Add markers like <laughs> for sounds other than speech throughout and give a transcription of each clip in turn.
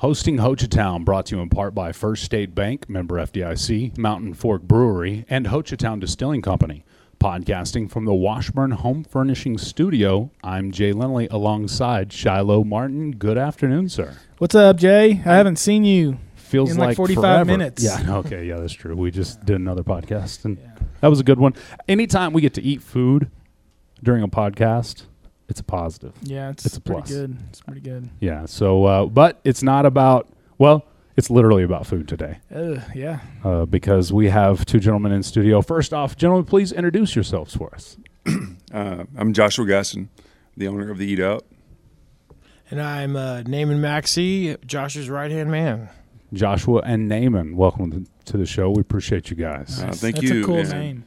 Hosting Hochatown brought to you in part by First State Bank, member FDIC, Mountain Fork Brewery, and Hochatown Distilling Company. Podcasting from the Washburn Home Furnishing Studio, I'm Jay Lindley alongside Shilo Martin. Good afternoon, sir. What's up, Jay? I haven't seen you. Feels In like 45 forever. minutes. Yeah, okay, yeah, that's true. We just did another podcast, and that was a good one. Anytime we get to eat food during a podcast, it's a positive. Yeah, it's, It's a pretty plus. good. It's pretty good. Yeah. So, uh, but it's not about. Well, it's literally about food today Ugh, yeah. uh, because we have two gentlemen in studio. First off, gentlemen, please introduce yourselves for us. <clears throat> Uh, I'm Joshua Gaston, the owner of the Eat Out. And I'm uh, Naaman Maxey, Josh's right hand man. Joshua and Naaman, welcome to- to the show. We appreciate you guys. Uh, thank That's you, a cool and- name.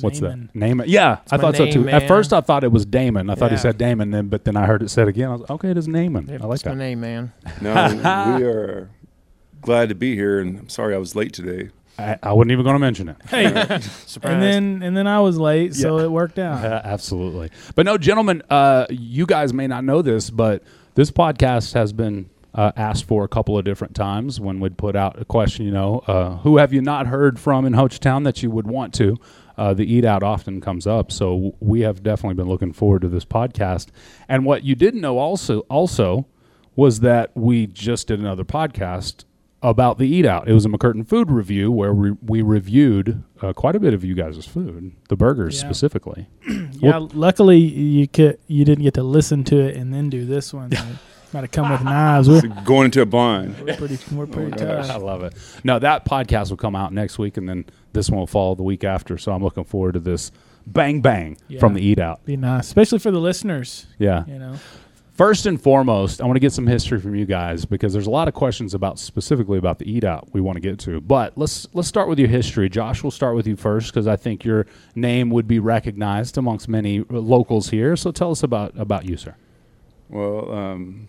What's Naaman. that? Naaman. Yeah, I my thought so name, too. At first, I thought it was Damon. I thought he said Damon, then but then I heard it said again. I was like, okay. It is Naaman. I like That's my that. name, man. No, we are glad to be here, and I'm sorry I was late today. I, I wasn't even going to mention it. Hey, <laughs> <laughs> Surprise. and then and then I was late, so Yeah. it worked out. <laughs> Uh, absolutely. But no, gentlemen, uh, you guys may not know this, but this podcast has been uh, asked for a couple of different times when we'd put out a question, you know, uh, who have you not heard from in Hochatown that you would want to? Uh, the eat out often comes up, so we have definitely been looking forward to this podcast. And what you didn't know also also was that we just did another podcast about the eat out. It was a McCurtain food review where we, we reviewed uh, quite a bit of you guys' food, the burgers Yeah. specifically. <clears throat> Yeah, luckily you could you didn't get to listen to it and then do this one. <laughs> Might have come with knives. We're, <laughs> going into a blind. we're pretty we're pretty gosh. I love it. No, that podcast will come out next week, and then this one will follow the week after. So I'm looking forward to this bang bang Yeah. from the Eat Out. Be nice, especially for the listeners. Yeah. You know, First and foremost, I want to get some history from you guys because there's a lot of questions about specifically about the Eat Out we want to get to. But let's let's start with your history. Josh, we'll start with you first because I think your name would be recognized amongst many locals here. So tell us about about you, sir. Well, um,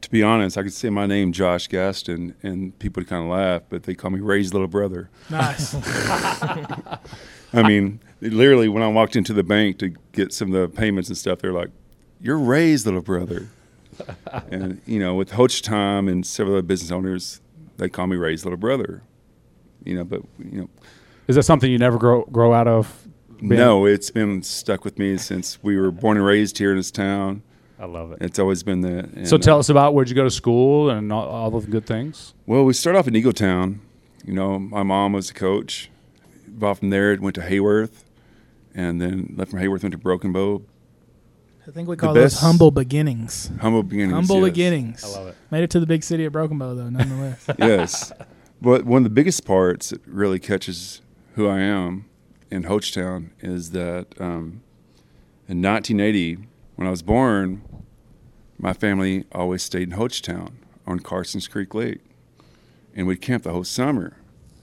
to be honest, I could say my name, Josh Gaston, and people would kind of laugh, but they call me Ray's little brother. nice. <laughs> I mean, literally, when I walked into the bank to get some of the payments and stuff, they're like, "You're Ray's little brother." <laughs> and you know, with Hochatown and several other business owners, they call me Ray's little brother. You know, but you know, Is that something you never grow grow out of? being- no, it's been stuck with me since we were born and raised here in this town. I love it. It's always been the. and, So tell uh, us about where'd you go to school and all, all the good things. Well, we started off in Eagletown. You know, my mom was a coach. Off from there, it went to Haworth, and then left from Haworth, went to Broken Bow. I think we call those best- humble beginnings. Humble beginnings. Humble yes. beginnings. I love it. Made it to the big city of Broken Bow, though, nonetheless. <laughs> yes. But one of the biggest parts that really catches who I am in Hochatown is that um, in 1980, when I was born, my family always stayed in Hochatown on Carson's Creek Lake. And we'd camp the whole summer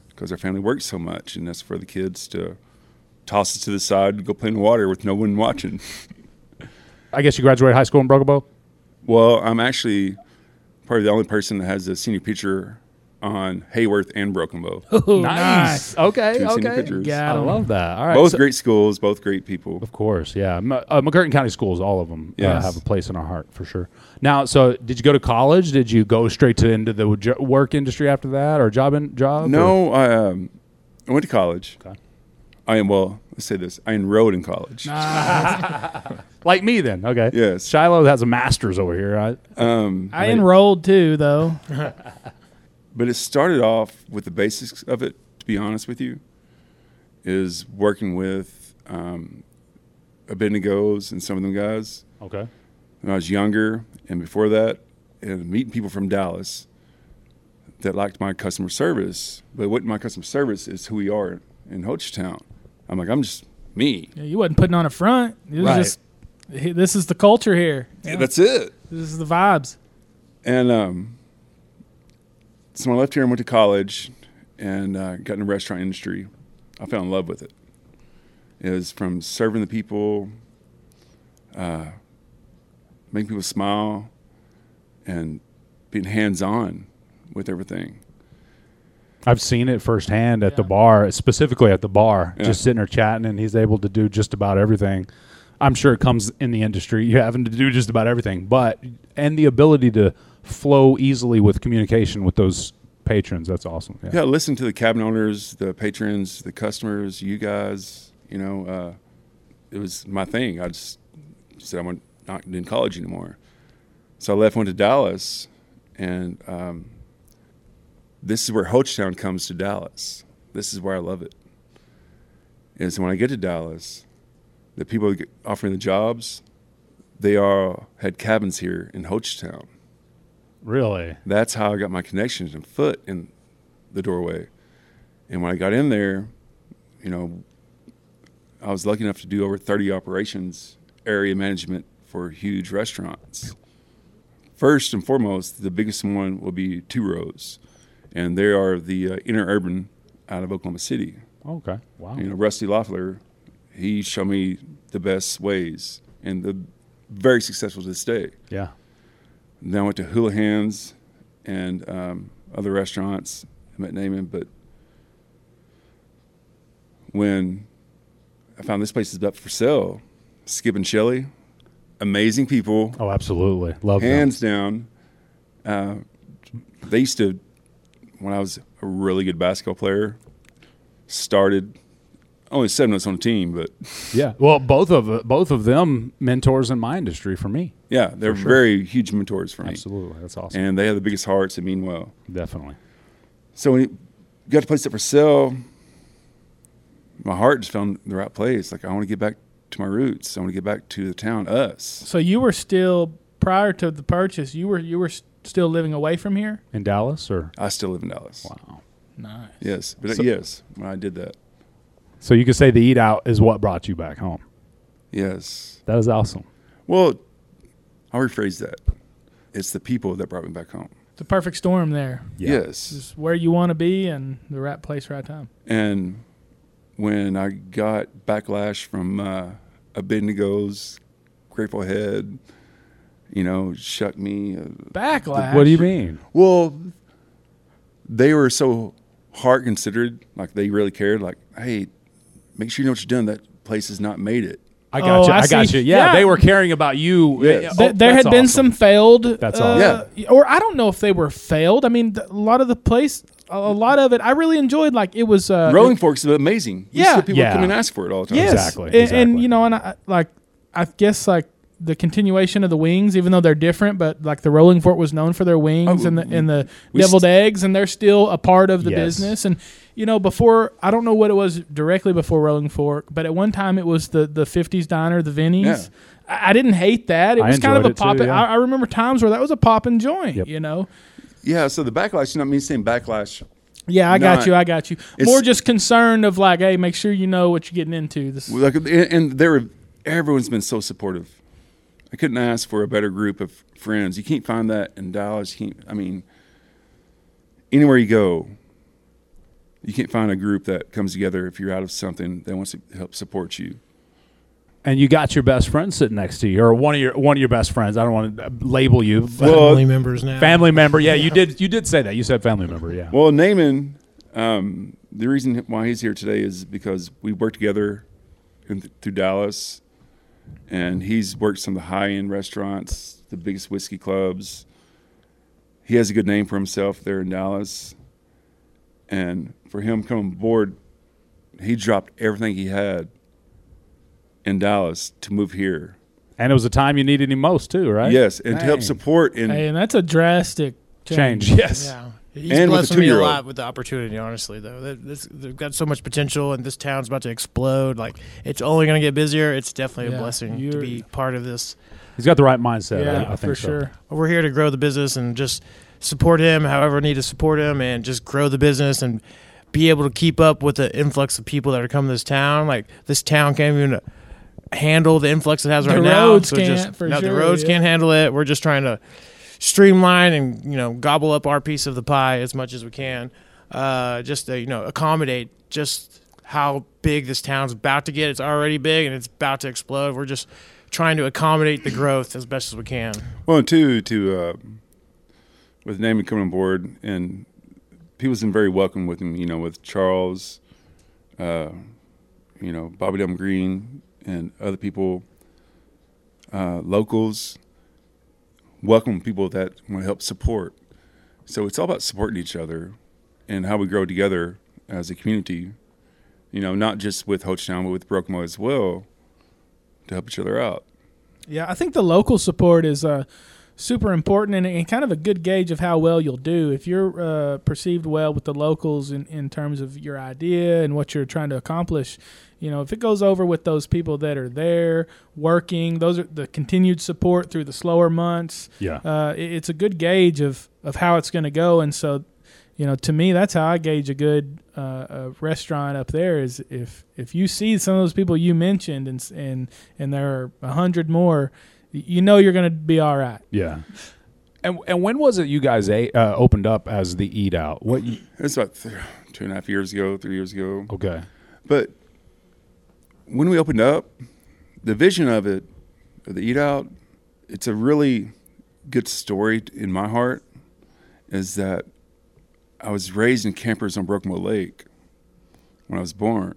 because our family worked so much. And that's for the kids to toss us to the side and go play in the water with no one watching. <laughs> I guess you graduated high school in Broken Bow. Well, I'm actually probably the only person that has a senior picture on Haworth and Broken Bow. <laughs> Ooh, nice. Okay. Two senior okay. pictures. Got I 'em. love that. All right. both so- great schools, both great people. Of course, yeah. M- uh, McCurtain County Schools, all of them uh, have a place in our heart for sure. Now, so did you go to college? Did you go straight to into the jo- work industry after that, or job in job? No, I, um, I went to college. Okay. I am well. Let's say this: I enrolled in college. <laughs> like me then. Okay. Yes. Shilo has a master's over here. I, Um, I enrolled too, though. <laughs> but it started off with the basics of it. To be honest with you, is working with um, Abendigo's and some of them guys okay. when I was younger, and before that, and meeting people from Dallas that liked my customer service. But what my customer service is who we are in Hochatown. I'm like, I'm just me. Yeah, you wasn't putting on a front. It was Right. just this is the culture here. Yeah, That's it. this is the vibes. And um, so when I left here and went to college and uh, got in the restaurant industry, I fell in love with it. It was from serving the people, uh, making people smile, and being hands on with everything. I've seen it firsthand at the bar, specifically at the bar, Yeah. just sitting there chatting, and he's able to do just about everything. I'm sure it comes in the industry. You having to do just about everything, but and the ability to flow easily with communication with those patrons. That's awesome. Yeah. Yeah, listen to the cabin owners, the patrons, the customers, you guys. You know, uh, it was my thing. I just said I went not in college anymore, so I left, went to Dallas, and um, this is where Hochatown comes to Dallas. This is where I love it. Is so when I get to Dallas, the people offering the jobs, they all had cabins here in Hochatown. Really? That's how I got my connections and foot in the doorway. And when I got in there, you know, I was lucky enough to do over 30 operations, area management for huge restaurants. First and foremost, the biggest one will be Two Rows, and they are the uh, Interurban out of Oklahoma City. Okay. Wow. You know, Rusty Loeffler, he showed me the best ways, and the very successful to this day. Yeah. And then I went to Hula Hands and um, other restaurants. I met Naaman, but when I found this place is up for sale, Skip and Shelly, amazing people, Oh, absolutely. Love them. hands down. Uh, they used to, when I was a really good basketball player, started only seven of us on a team, but Yeah. Well, both of both of them mentors in my industry for me. yeah, they're sure. very huge mentors for me. Absolutely. That's awesome. And they have the biggest hearts and mean well. Definitely. So when you got the place up for sale, my heart just found the right place. Like I want to get back to my roots. I want to get back to the town, us. So you were still prior to the purchase. You were you were still living away from here. In Dallas or I still live in Dallas. wow. Nice. Yes, but So- yes, when I did that, So you could say the eat out is what brought you back home. yes. That is awesome. Well, I'll rephrase that. It's the people that brought me back home. The perfect storm there. Yeah. Yes, Just where you want to be and the right place, right time. and when I got backlash from uh, Abendigo's Grateful Head, you know, shuck me. Uh, Backlash. What do you mean? Well, they were so heart considered, like they really cared. Like, hey, make sure you know what you're doing. That place has not made it. I got Oh, you. I I, got see. you. Yeah, Yeah. they were caring about you. Yes. Oh, there had been awesome. some failed. That's all. uh, Or I don't know if they were failed. I mean, th- a lot of the place, a, a lot of it, I really enjoyed. Like it was. Uh, Rolling Forks is amazing. You Yeah. people Yeah. come and ask for it all the time. Yes, Exactly, And, exactly. and you know, and I, like I guess like the continuation of the wings, even though they're different, but like the Rolling Fork was known for their wings Oh, and the and the we deviled eggs, and they're still a part of the Yes. business. And you know, before I don't know what it was directly before Rolling Fork, but at one time it was the the '50s diner, the Vinnies. Yeah. I, I didn't hate that. It I was kind of a enjoyed too, pop. yeah. I, I remember times where that was a poppin' joint. Yep. You know. Yeah. So the backlash is not me saying backlash. Yeah, I got you. I got you. It's- More just concerned of like, hey, make sure you know what you're getting into. This. Like, and, and there, everyone's been so supportive. I couldn't ask for a better group of friends. You can't find that in Dallas. You can't. I mean, anywhere you go, you can't find a group that comes together if you're out of something that wants to help support you. And you got your best friend sitting next to you, or one of your one of your best friends. I don't want to label you. but- Well, Family members now. family member. Yeah, <laughs> you did. You did say that. You said family member. Yeah. Well, Naaman, um, the reason why he's here today is because we worked together in, through Dallas, and he's worked some of the high end restaurants, the biggest whiskey clubs. He has a good name for himself there in Dallas, and for him coming aboard, he dropped everything he had in Dallas to move here. and it was a time you needed him most too, right? Yes, and to help support and Hey, and that's a drastic Change. change. <laughs> Yes. Yeah. He's And with blessing me a lot with the opportunity, honestly, though. This- They've got so much potential, and this town's about to explode. Like, it's only going to get busier. It's definitely Yeah, a blessing to you're- be part of this. He's got the right mindset. Yeah, I, I think for so. sure. We're here to grow the business and just support him however we need to support him and just grow the business and be able to keep up with the influx of people that are coming to this town. Like, this town can't even handle the influx it has The right now. roads So can't, just, for no, sure, the roads yeah. can't handle it. We're just trying to streamline and you know gobble up our piece of the pie as much as we can, uh, just to you know accommodate just how big this town's about to get. It's already big and it's about to explode. We're just trying to accommodate the growth as best as we can. Well, and two, to uh, with Naaman coming on board, and people's been very welcome with him. You know, with Charles, uh, you know, Bobby Dum Green, and other people, uh, locals. welcome people that want to help support. So it's all about supporting each other and how we grow together as a community. You know, not just with Hochatown, but with Broken Bow as well, to help each other out. Yeah, I think the local support is uh, super important and, and kind of a good gauge of how well you'll do. If you're uh, perceived well with the locals in, in terms of your idea and what you're trying to accomplish, you know, if it goes over with those people that are there working, those are the continued support through the slower months. Yeah. Uh, it- it's a good gauge of, of how it's going to go. And so, you know, to me, that's how I gauge a good uh, uh, restaurant up there. Is if if you see some of those people you mentioned, and and and there are a hundred more, you know you're going to be all right. Yeah. And and when was it you guys a, uh, opened up as the Eat Out? What? You, It's about th- two and a half years ago, three years ago. okay. But when we opened up, the vision of it, of the Eat Out, it's a really good story in my heart. Is that I was raised in campers on Broken Bow Lake when I was born,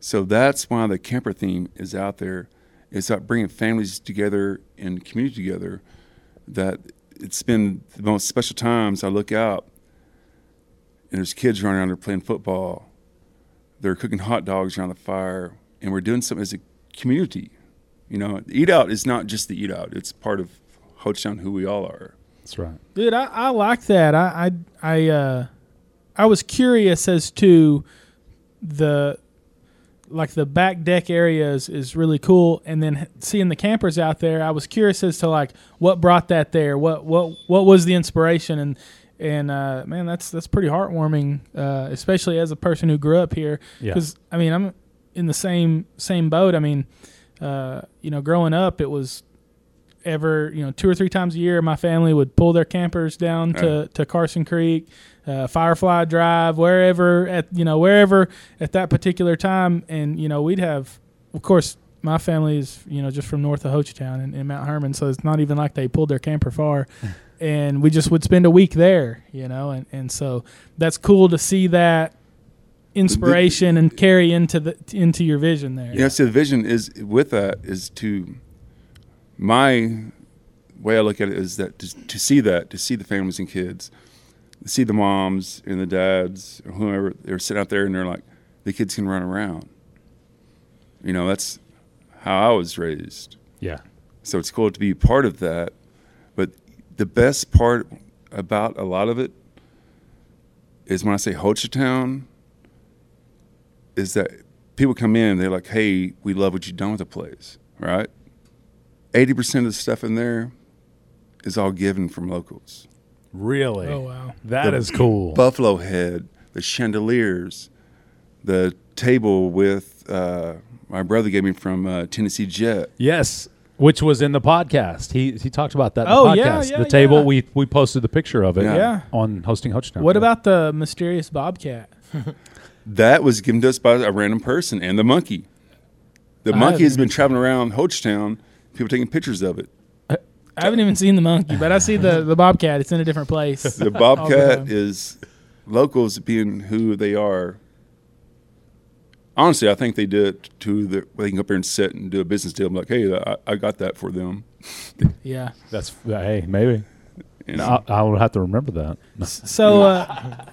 so that's why the camper theme is out there. It's about bringing families together and community together. That it's been the most special times. I look out, and there's kids running around there playing football they're cooking hot dogs around the fire, and we're doing something as a community. You know, eat out is not just the eat out; it's part of Hochatown, who we all are. That's right. Dude, I, I like that. I I I, uh, I was curious as to the like the back deck area is, is really cool, and then seeing the campers out there, I was curious as to like what brought that there. What what what was the inspiration and and uh, man, that's that's pretty heartwarming, uh, especially as a person who grew up here. Yeah. Because I mean, I'm in the same same boat. I mean, uh, you know, growing up, it was ever you know two or three times a year my family would pull their campers down to, to carson creek uh, firefly drive wherever at you know wherever at that particular time and you know we'd have of course my family is you know just from north of hochatown in, in mount herman so it's not even like they pulled their camper far <laughs> and we just would spend a week there you know and, and so that's cool to see that inspiration and carry into the into your vision there Yeah. so the vision is with that is to my way I look at it is that to, to see that to see the families and kids, see the moms and the dads or whoever they're sitting out there and they're like the kids can run around. You know, that's how I was raised. Yeah. So it's cool to be part of that. But the best part about a lot of it is when I say Hochatown, is that people come in, they're like, hey, we love what you've done with the place, right? 80% of the stuff in there is all given from locals. Really? oh wow That The is cool. Buffalo head, the chandeliers, the table with uh, my brother gave me from uh, Tennessee Jet. yes. Which was in the podcast. He he talked about that in Oh, the yeah, podcast. yeah, the table yeah. we we posted the picture of it Yeah. Yeah. on hosting Hochatown. what about the mysterious bobcat <laughs> That was given to us by a random person and the monkey. The monkey has been traveling around Hochatown, people taking pictures of it. I haven't even seen the monkey, but I see the, the bobcat. It's in a different place. The bobcat time. is locals being who they are. Honestly, I think they did it to the they can go up there and sit and do a business deal. I'm like, hey, I, I got that for them. <laughs> Yeah. That's hey maybe. You know? I, I will have to remember that. <laughs> So, uh,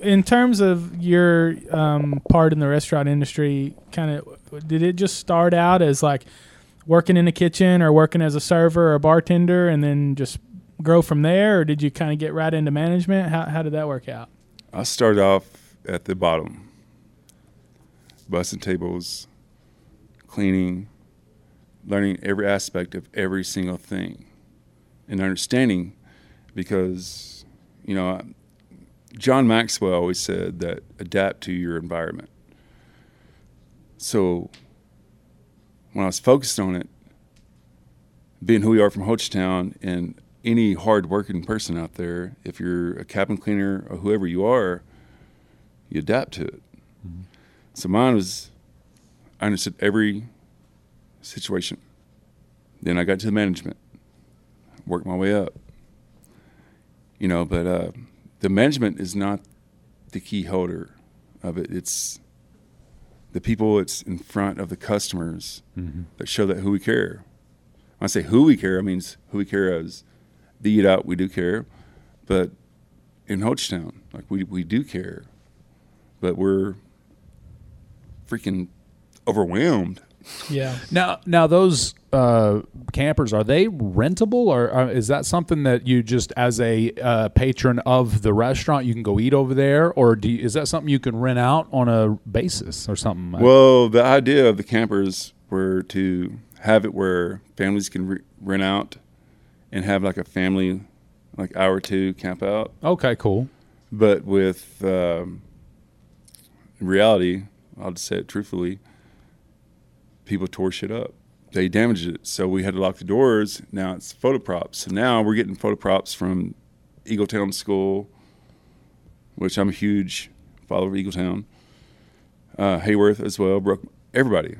in terms of your um, part in the restaurant industry, kind of, did it just start out as like working in the kitchen or working as a server or a bartender, and then just grow from there, or did you kind of get right into management? How how did that work out? I started off at the bottom, bussing tables, cleaning, learning every aspect of every single thing, and understanding because, you know, John Maxwell always said that adapt to your environment. So when I was focused on it, being who we are from Hochatown and any hard working person out there, if you're a cabin cleaner or whoever you are, you adapt to it. So mine was, I understood every situation. Then I got to the management, worked my way up. You know, but uh, the management is not the key holder of it. It's the people it's in front of the customers Mm-hmm. that show that who we care. When I say who we care, I means who we care as the eat out, we do care, but in Hochatown, like we we do care, but we're freaking overwhelmed. Yeah. Now, now those uh, campers are they rentable, or uh, is that something that you just, as a uh, patron of the restaurant, you can go eat over there, or do you, is that something you can rent out on a basis or something? Well, the idea of the campers were to have it where families can re- rent out and have like a family, like hour or two camp out. okay, cool. But with um, reality, I'll just say it truthfully, people tore shit up. They damaged it, so we had to lock the doors. Now it's photo props. So now we're getting photo props from Eagletown School, which I'm a huge follower of Eagletown. Uh, Haworth as well, Brook, everybody.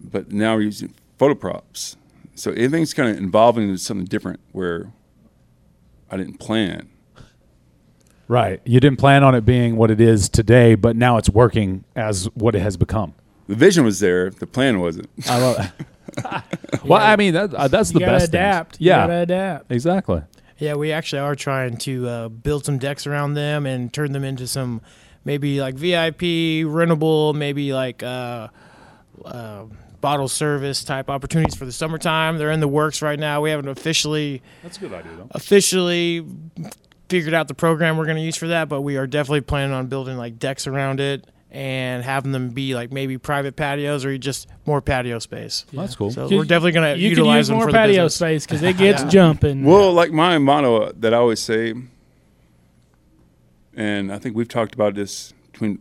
But now we're using photo props. So everything's kind of evolving into something different where I didn't plan. Right. You didn't plan on it being what it is today, but now it's working as what it has become. The vision was there, the plan wasn't. <laughs> I love. it. <laughs> well, I mean that, uh, that's You the gotta best. things. adapt. You Yeah, gotta adapt. exactly. Yeah, we actually are trying to uh, build some decks around them and turn them into some maybe like VIP, rentable, maybe like uh, uh, bottle service type opportunities for the summertime. They're in the works right now. We haven't officially That's a good idea, though. officially figured out the program we're going to use for that, but we are definitely planning on building like decks around it and having them be like maybe private patios or just more patio space. That's cool. So we're definitely going to You can utilize use them more for the patio business. space because it <laughs> gets Yeah. jumping. Well, like my motto that I always say, and I think we've talked about this between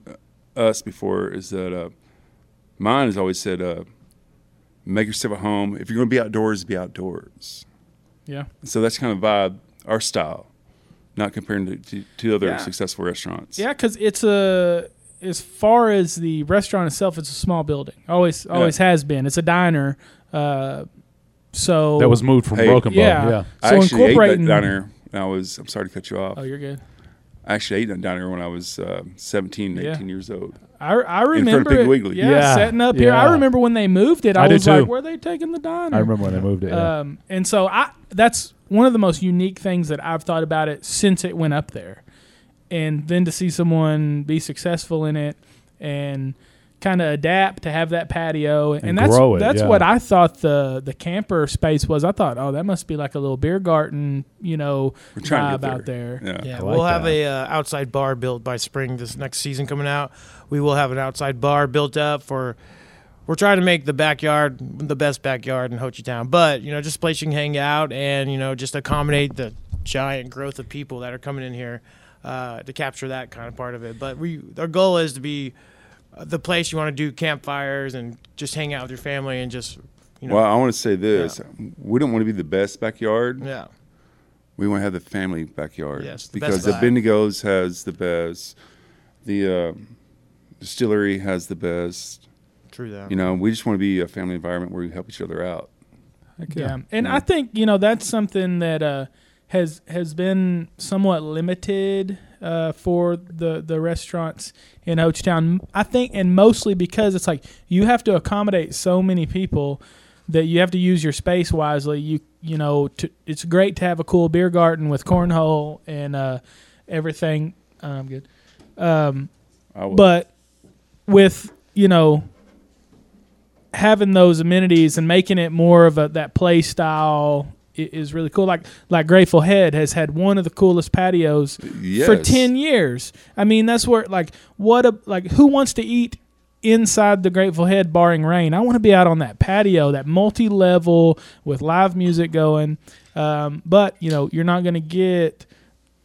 us before, is that uh, mine has always said, uh, make yourself at home. If you're going to be outdoors, be outdoors. yeah. So that's kind of vibe, our style, not comparing to, to, to other Yeah. successful restaurants. Yeah, because it's a as far as the restaurant itself, it's a small building. Always, always has been. It's a diner. Uh, so That was moved from Hey, Broken Bow. yeah. Yeah. I So actually ate that incorporating- diner. when I was, I'm sorry to cut you off. Oh, you're good. I actually ate that diner when I was uh, 17, Yeah. 18 years old. I, I front of remember Piggly it, Wiggly. Yeah, Yeah, setting up here. I remember when they moved it. I, I do was like, too. "Were they taking the diner?" I remember when they moved it. Yeah. Um, and so I that's one of the most unique things that I've thought about it since it went up there. And then to see someone be successful in it and kind of adapt to have that patio and, And that's grow it, that's yeah. what I thought the the camper space was. I thought, "Oh, that must be like a little beer garden, you know, We're trying to vibe get out there." Yeah. Yeah, I like we'll have that. a uh, outside bar built by spring this next season coming out. We will have an outside bar built up for. We're trying to make the backyard the best backyard in Hochatown, but you know, just a place you can hang out and you know, just accommodate the giant growth of people that are coming in here uh, to capture that kind of part of it. But we, our goal is to be uh, the place you want to do campfires and just hang out with your family and just you know, Well, I want to say this: we don't want to be the best backyard. yeah, We want to have the family backyard. Yes, the best because the vibe. Bendigo's has the best. The uh, distillery has the best. true that. You know, we just want to be a family environment where we help each other out. Heck Yeah, and Yeah. I think you know that's something that uh, has has been somewhat limited uh, for the the restaurants in Hochatown. I think, and mostly because it's like you have to accommodate so many people that you have to use your space wisely. You you know, to, it's great to have a cool beer garden with cornhole and uh, everything. Uh, I'm good, um, but with you know having those amenities and making it more of a that play style is really cool. Like like Grateful Head has had one of the coolest patios yes. for ten years. I mean, that's where like what a like who wants to eat inside the Grateful Head barring rain? I want to be out on that patio, that multi level with live music going. Um, but you know, you're not going to get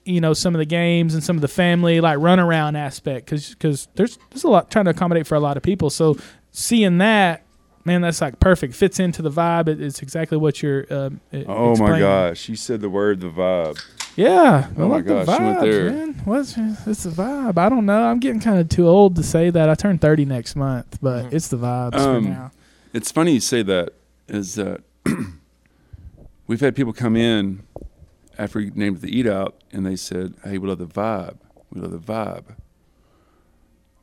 you know some of the games and some of the family like run around aspect because there's there's a lot trying to accommodate for a lot of people. So seeing that. Man, that's like perfect. Fits into the vibe. It, it's exactly what you're. Um, Oh my gosh, you said the word, the vibe. Yeah. I Oh my like the gosh, she went there. man. What's it's the vibe? I don't know. I'm getting kind of too old to say that. I turn 30 next month, but Mhm. it's the vibes Um, for now. It's funny you say that. Is that <clears throat> we've had people come in after we named the eat out, and they said, "Hey, we love the vibe. We love the vibe."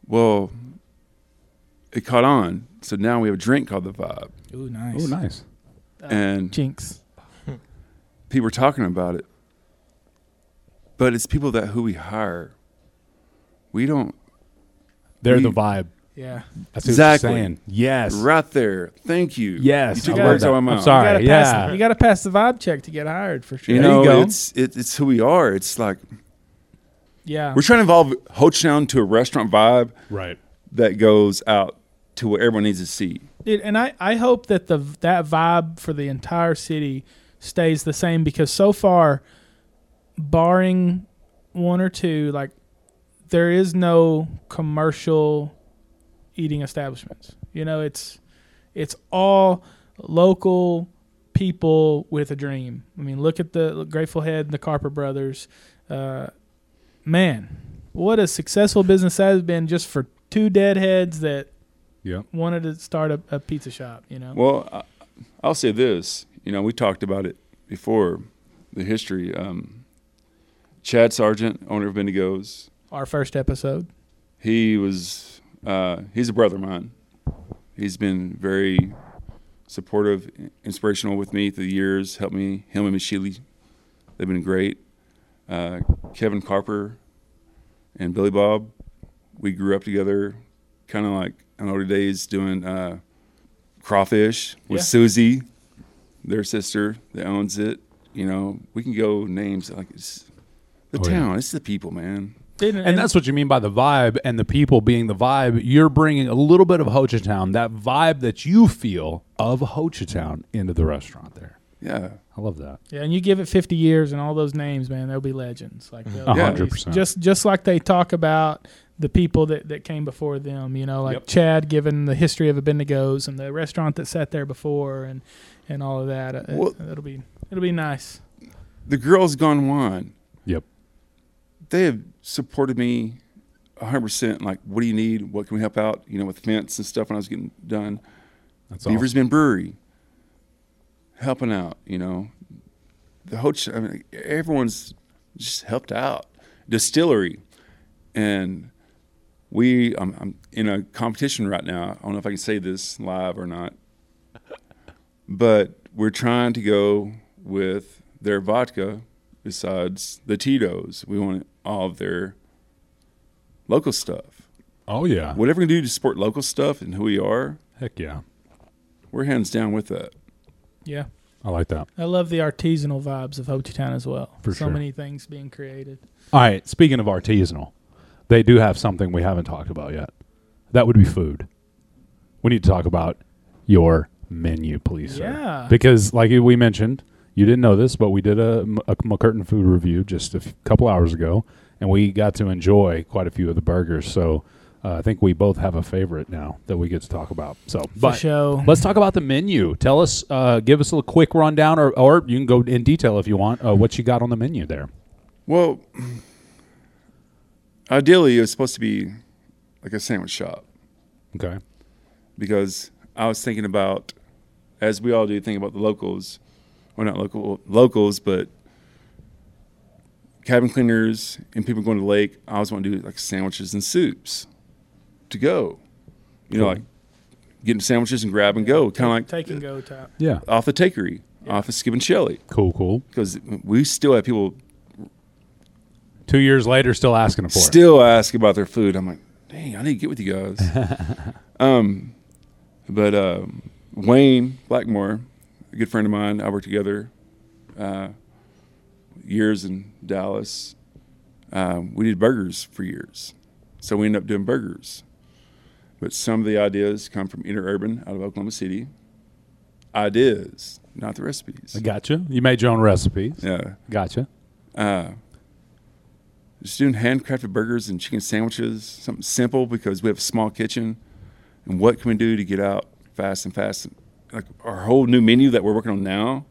Well, it caught on, so now we have a drink called the vibe, Ooh, nice. Oh, nice. Uh, and Jinx. <laughs> people are talking about it, but it's people that who we hire. We don't They're the vibe. Yeah. That's Exactly. what you're saying. Yes. right there. Thank you. Yes. you took I love words that. out of my I'm mouth. sorry. You gotta yeah. pass, you got to pass the vibe check to get hired for sure. You There you know, go. it's it, it's who we are. It's like yeah. we're trying to evolve Hochatown to a restaurant vibe right. that goes out to what everyone needs to see. Dude, and I, I hope that the that vibe for the entire city stays the same because so far, barring one or two, like there is no commercial eating establishments. You know, it's it's all local people with a dream. I mean, look at the Grateful Head and the Carper Brothers. Uh, man, what a successful business that has been just for two deadheads that Yeah. wanted to start a, a pizza shop. You know, Well, I, I'll say this. You know, we talked about it before, the history. Um, Chad Sargent, owner of Bendigo's, our first episode. he was uh, he's a brother of mine. He's been very supportive, inspirational with me through the years. Helped me, him and Miss Sheely, they've been great. Uh, Kevin Carper and Billy Bob, we grew up together, kind of like in older days doing uh, crawfish with Yeah. Susie, their sister that owns it. You know, we can go names like it's the Oh, yeah. town. It's the people, man. Dude, And that's what you mean by the vibe and the people being the vibe. You're bringing a little bit of Hochatown, that vibe that you feel of Hochatown into the restaurant there. Yeah. I love that. yeah, and you give it 50 years and all those names, man, they'll be legends. Like they'll hundred percent. Just just like they talk about the people that, that came before them. You know, like Yep. Chad given the history of Abendigo's and the restaurant that sat there before and and all of that. Uh, Well- it'll be it'll be nice. The girls gone wine. Yep. They have supported me hundred percent. Like, what do you need? What can we help out? You know, with the fence and stuff when I was getting done. That's Beaver's awesome. Bend Brewery, helping out. You know, the whole. I mean, everyone's just helped out. Distillery, and we. I'm, I'm in a competition right now. I don't know if I can say this live or not, <laughs> but we're trying to go with their vodka. Besides the Tito's, we want all of their local stuff. Oh, yeah. Whatever we can do to support local stuff and who we are, Heck yeah. we're hands down with that. Yeah. I like that. I love the artisanal vibes of Hochatown as well. For so sure. many things being created. All right. Speaking of artisanal, they do have something we haven't talked about yet. That would be food. We need to talk about your menu, please. sir. Yeah. Because, like we mentioned, you didn't know this, but we did a, a McCurtain food review just a f- couple hours ago, and we got to enjoy quite a few of the burgers. So uh, I think we both have a favorite now that we get to talk about. So, For but show. let's talk about the menu. Tell us, uh, give us a little quick rundown, or, or you can go in detail if you want, uh, what you got on the menu there. Well, ideally, it was supposed to be like a sandwich shop Okay. because I was thinking about, as we all do, think about the locals. Well, not local locals, but cabin cleaners and people going to the lake. I always want to do like sandwiches and soups to go. You know, like getting sandwiches and grab and go, kind of like take and go type. Yeah. off the takery, off of Skip and Shelley, Cool, cool. because we still have people Two years later, still asking for it. still ask about their food. I'm like, dang, I need to get with you guys. <laughs> um, but um, Wayne Blackmore, a good friend of mine, I worked together uh, years in Dallas. Um, we did burgers for years, so we ended up doing burgers. But some of the ideas come from Interurban out of Oklahoma City. Ideas, not the recipes. I gotcha. You made your own recipes. Yeah. Gotcha. uh, just doing handcrafted burgers and chicken sandwiches, something simple because we have a small kitchen. And what can we do to get out fast and fast? Like our whole new menu that we're working on now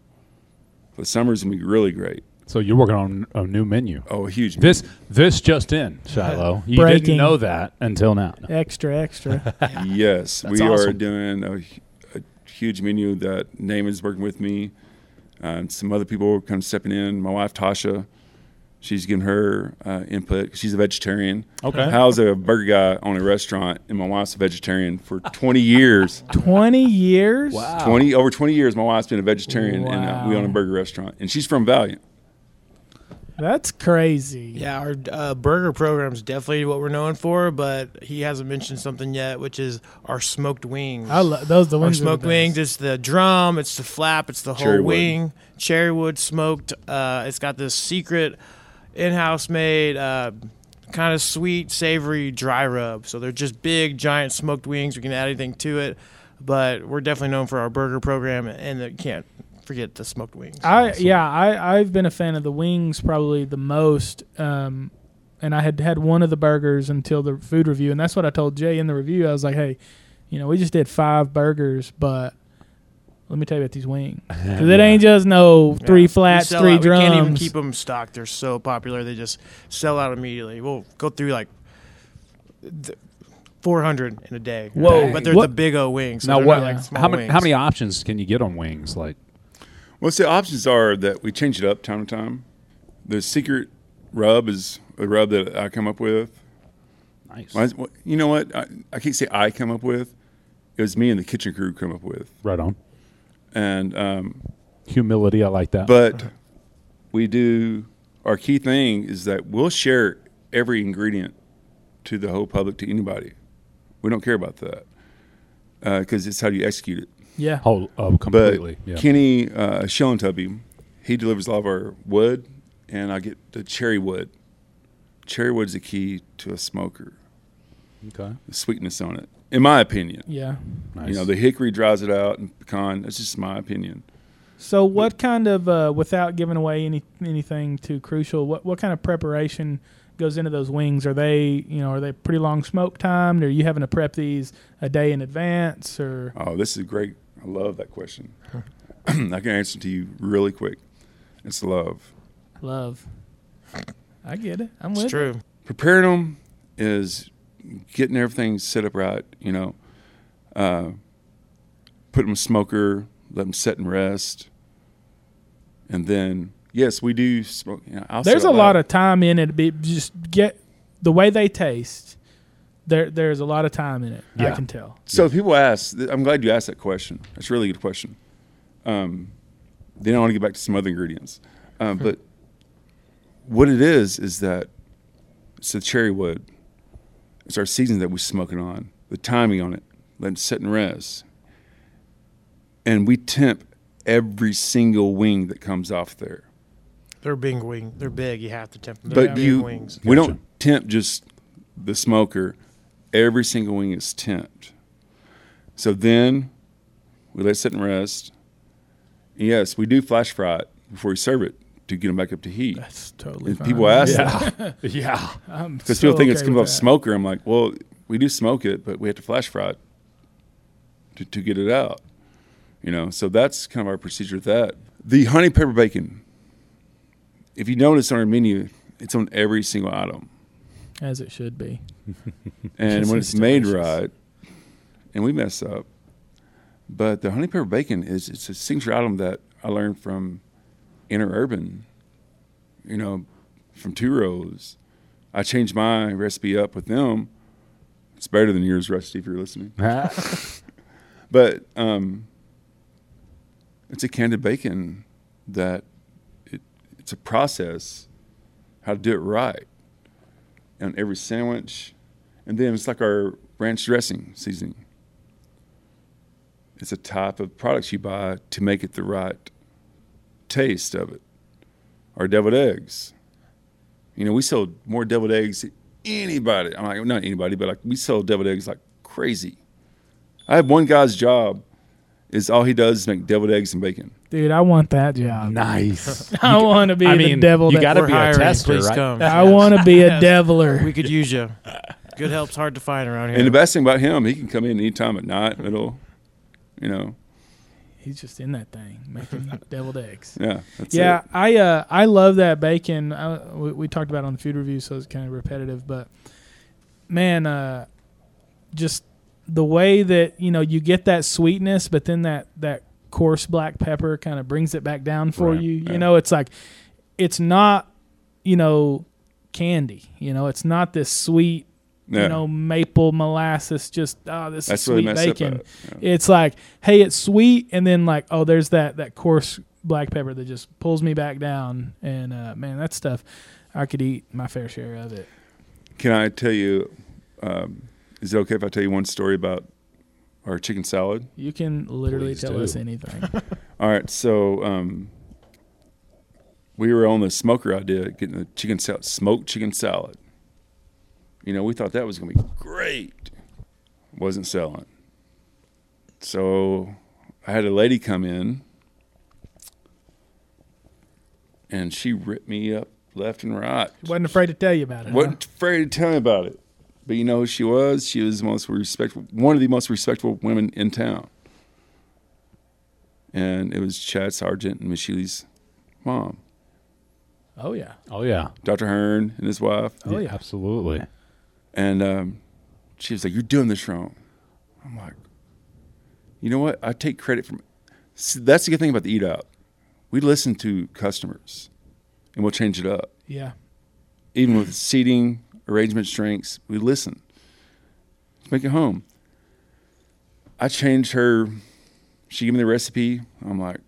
for the summer is gonna be really great. So you're working on a new menu. Oh, a huge This this just in, Shilo. <laughs> You Breaking. didn't know that until now. Extra, extra. <laughs> <laughs> yes, That's we are doing a, a huge menu that Naaman's working with me. Uh, and some other people are kind of stepping in. My wife Tasha, She's giving her uh, input. 'cause She's a vegetarian. Okay. Hal's a burger guy on a restaurant, and my wife's a vegetarian for 20 years. 20 years? Wow. 20 over 20 years, my wife's been a vegetarian, and uh, we own a burger restaurant. And she's from Valiant. That's crazy. Yeah, our uh, burger program is definitely what we're known for, but he hasn't mentioned something yet, which is our smoked wings. I love those. The our wings are the smoked best. wings. It's the drum. It's the flap. It's the whole Cherry wood. wing. Cherry wood smoked. Uh, it's got this secret in-house made, uh, kind of sweet, savory dry rub. So they're just big, giant smoked wings. We can add anything to it, but we're definitely known for our burger program, and the, you can't forget the smoked wings. I yeah, I I've been a fan of the wings probably the most. Um, and I had had one of the burgers until the food review, and that's what I told Jay in the review. I was like, hey, you know, we just did five burgers, but let me tell you about these wings. <laughs> 'Cause it ain't just no three Yeah. Flats, three out. drums. We can't even keep them stocked. They're so popular. They just sell out immediately. We'll go through like th- 400 in a day. Whoa. But they're What- the big O wings. So Now what? Like small how many wings. how many options can you get on wings? Like Well, see, the options are that we change it up time to time. The secret rub is a rub that I come up with. nice, Well, I- You know what? I, I can't say I come up with. It was me and the kitchen crew come up with. right on. And um, Humility, I like that. but we do our key thing is that we'll share every ingredient to the whole public to anybody. We don't care about that because it's how you execute it. Yeah, whole oh, But completely. yeah. Kenny uh, Shillentubby, he delivers all of our wood, and I get the cherry wood. Cherry wood's the key to a smoker. okay. The sweetness on it, in my opinion. yeah. Nice. You know, the hickory dries it out, and pecan. That's just my opinion. So, what kind of, uh, without giving away any anything too crucial, what what kind of preparation goes into those wings? Are they, you know, are they pretty long smoke timed? Or are you having to prep these a day in advance? Or Oh, this is great. I love that question. <clears throat> I can answer to you really quick. It's love. love? I get it. I'm It's with true. Preparing them is getting everything set up right. You know, uh, put them in a smoker, let them set and rest, and then yes, we do smoke. You know, I'll There's a lot of time in it. Be just get the way they taste. There, there's a lot of time in it. I can tell. So people ask. I'm glad you asked that question. That's a really good question. Um, then I want to get back to some other ingredients, um, but what it is is that it's the cherry wood. It's our season that we're smoking on. The timing on it, let it sit and rest, and we temp every single wing that comes off there. They're big wing. They're big. You have to temp them. They're But you, wings. we Gotcha. don't tempt just the smoker. Every single wing is temped. So then we let it sit and rest. Yes, we do flash fry it before we serve it to get them back up to heat. That's totally And fine. people ask that yeah, <laughs> yeah. Because <laughs> so people think it's okay coming off that. smoker. I'm like, well, we do smoke it, but we have to flash fry it to, to get it out. You know, so that's kind of our procedure with that. The honey pepper bacon. If you notice on our menu, it's on every single item. As it should be. <laughs> and when seems it's made delicious. right, and we mess up, but the honey pepper bacon is it's a signature item that I learned from Interurban, you know, from Two Rows. I changed my recipe up with them. It's better than yours, Rusty, if you're listening. <laughs> But um, it's a candied bacon that it, it's a process how to do it right on every sandwich. And then it's like our ranch dressing seasoning. It's a type of products you buy to make it the right taste of it. Our deviled eggs. You know, we sell more deviled eggs than anybody. I'm like, not anybody, but like we sell deviled eggs like crazy. I have one guy's job is all he does is make deviled eggs and bacon. Dude, I want that job. nice. <laughs> I want to be I the mean, devil. you got to We're be a tester, right? come. I want to be a deviler. We could use you. Good help's hard to find around here. And the best thing about him, he can come in anytime at night, middle, you know. He's just in that thing making <laughs> deviled eggs. Yeah. That's yeah, it. I uh, I love that bacon. I, we, we talked about it on the food review, so it's kind of repetitive. But man, uh, just the way that you know you get that sweetness, but then that that coarse black pepper kind of brings it back down for Right, you. You know, it's like it's not you know, candy. You know, it's not this sweet, Yeah. you know, maple molasses. Just oh, this That's is sweet up bacon. at. Yeah. It's like, hey, it's sweet, and then like, oh, there's that that coarse black pepper that just pulls me back down. And uh, man, that stuff, I could eat my fair share of it. Can I tell you? Um, is it okay if I tell you one story about our chicken salad? You can literally Please tell do. us anything. <laughs> All right, so um, we were on the smoker idea, getting the chicken sal- smoked chicken salad. You know, we thought that was going to be great. Wasn't selling. So I had a lady come in, and she ripped me up left and right. Wasn't afraid to tell you about it. wasn't afraid to tell me about it. But you know who she was? She was the most respectful, one of the most respectful women in town. And it was Chad Sargent and Miss Sheely's mom, Oh yeah. Oh yeah. Dr. Hearn and his wife. Oh yeah. Absolutely. And um, she was like, "You're doing this wrong." I'm like, "You know what? I take credit from." See, that's the good thing about the eat out. We listen to customers, and we'll change it up. Yeah. even with seating, arrangement, strengths, we listen. Let's make it home. I changed her. She gave me the recipe. I'm like,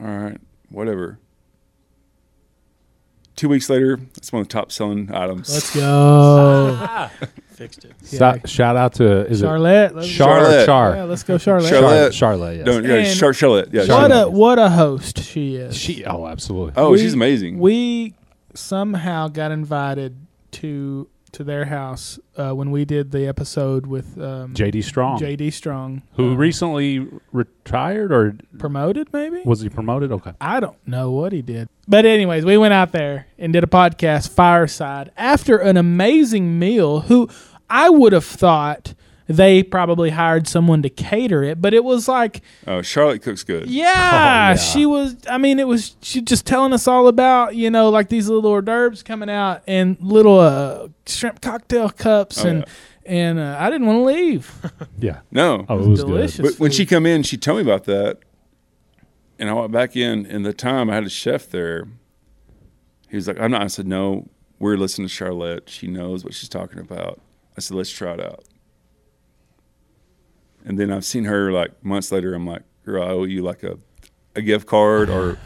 all right, whatever. Two weeks later, it's one of the top selling items. Let's go. <laughs> Fixed it. Sa- shout out to is Charlotte. it Let's Char Charlotte. Char Yeah, let's go Charlotte. Charlotte. Charlotte? Yes. Don't, yeah, Char- Charlotte. Yeah, What Charlotte. a what a host she is. She. Oh, absolutely. Oh, We- she's amazing. We somehow got invited to to their house uh, when we did the episode with um, JD Strong, JD Strong, who uh, recently retired or promoted. Maybe was he promoted? Okay. I don't know what he did. But anyways, we went out there and did a podcast fireside after an amazing meal. Who I would have thought they probably hired someone to cater it, but it was like oh, Charlotte cooks good. Yeah, yeah. she was. I mean, it was she just telling us all about you know like these little hors d'oeuvres coming out and little uh, shrimp cocktail cups Oh, and and uh, I didn't want to leave. <laughs> Yeah. No. Oh, it was delicious. good. But when she come in, she told me about that, and I went back in. And the time I had a chef there, he was like, "I'm not." I said, "No, we're listening to Charlotte. She knows what she's talking about." I said, "Let's try it out." And then I've seen her like months later. I'm like, "Girl, I owe you like a." A gift card, or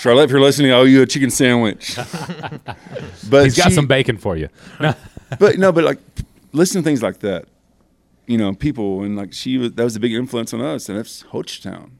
Charlotte, if you're listening, I owe you a chicken sandwich. <laughs> but He's got she- some bacon for you. <laughs> but no, but like listen to things like that, you know, people and like she was that was a big influence on us, and that's Hochatown.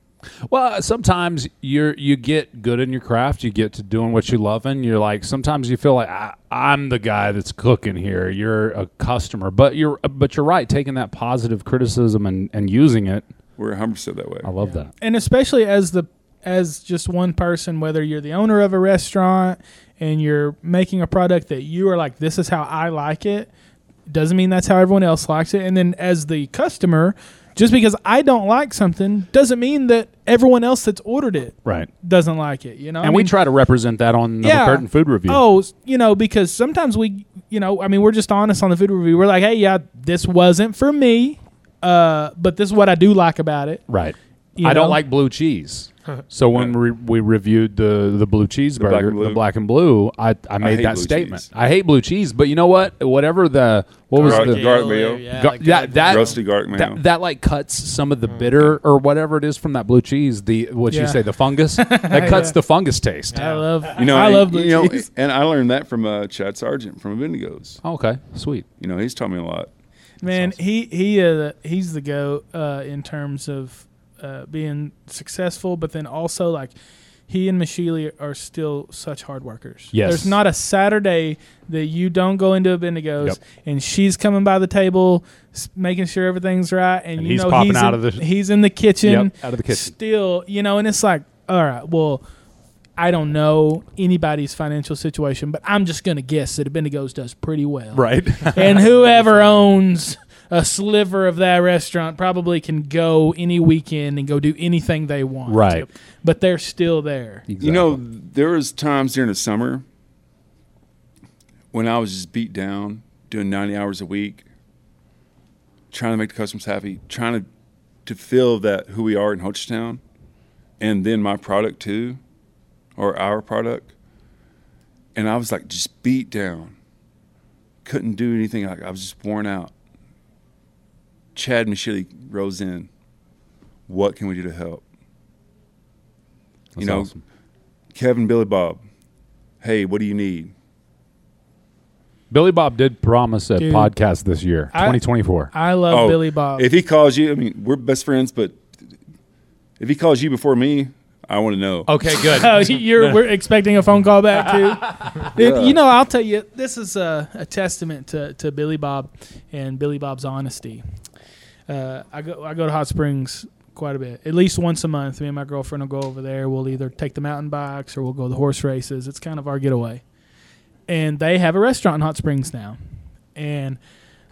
Well, sometimes you're you get good in your craft. You get to doing what you love, and you're like sometimes you feel like I, I'm the guy that's cooking here. You're a customer, but you're but you're right. Taking that positive criticism and, and using it, We're 100 percent that way. I love that. and especially as the as just one person, whether you're the owner of a restaurant and you're making a product that you are like, this is how I like it, doesn't mean that's how everyone else likes it. And then as the customer, just because I don't like something doesn't mean that everyone else that's ordered it Right. doesn't like it. You know, And I we try to represent that on the Yeah. curtain food review. Oh, you know, because sometimes we, you know, I mean, we're just honest on the food review. We're like, hey, yeah, this wasn't for me, uh, but this is what I do like about it. Right. You I know? don't like blue cheese. So when we, we reviewed the the blue cheeseburger, black the, and blue. black and blue, I, I made hate that statement. cheese. I hate blue cheese, but you know what? Whatever the what was Garlic- the garlic mayo. Yeah, Gar- like that- good- that- Roasted garlic mayo. that, that like cuts some of the bitter or whatever it is from that blue cheese. The what you say the fungus <laughs> that cuts Yeah. the fungus taste. I love, you know, I and- love blue you know, cheese. and I learned that from uh, Chad Sargent from Bendigo's. Okay, sweet. You know, he's taught me a lot. Man, he he uh, he's the go uh, in terms of uh, being successful, but then also like he and Michele are still such hard workers. Yes. there's not a Saturday that you don't go into Abendigo's Yep. and she's coming by the table, making sure everything's right, and, And you he's know popping he's out in, of the- he's in the kitchen, Yep, out of the kitchen. still, you know, and it's like, all right, well. I don't know anybody's financial situation, but I'm just going to guess that Abendigo's does pretty well Right. and whoever <laughs> owns a sliver of that restaurant probably can go any weekend and go do anything they want. Right. But they're still there. You know, there was times during the summer when I was just beat down, doing 90 hours a week, trying to make the customers happy, trying to to feel that who we are in Hochatown, and then my product too, or our product. and I was like just beat down. Couldn't do anything. Like I was just worn out. Chad Michele rose in. What can we do to help? That's know, awesome. Kevin, Billy Bob. Hey, what do you need? Billy Bob did promise a Dude, podcast this year, I- 2024. I love Oh, Billy Bob. If he calls you, I mean, we're best friends, but if he calls you before me, I want to know. Okay, good. <laughs> Oh, you're we're expecting a phone call back too. <laughs> It- you know, I'll tell you, this is a, a testament to, to Billy Bob and Billy Bob's honesty. Uh, I go I go to Hot Springs quite a bit, at least once a month. Me and my girlfriend will go over there. We'll either take the mountain bikes or we'll go to the horse races. It's kind of our getaway. And they have a restaurant in Hot Springs now. And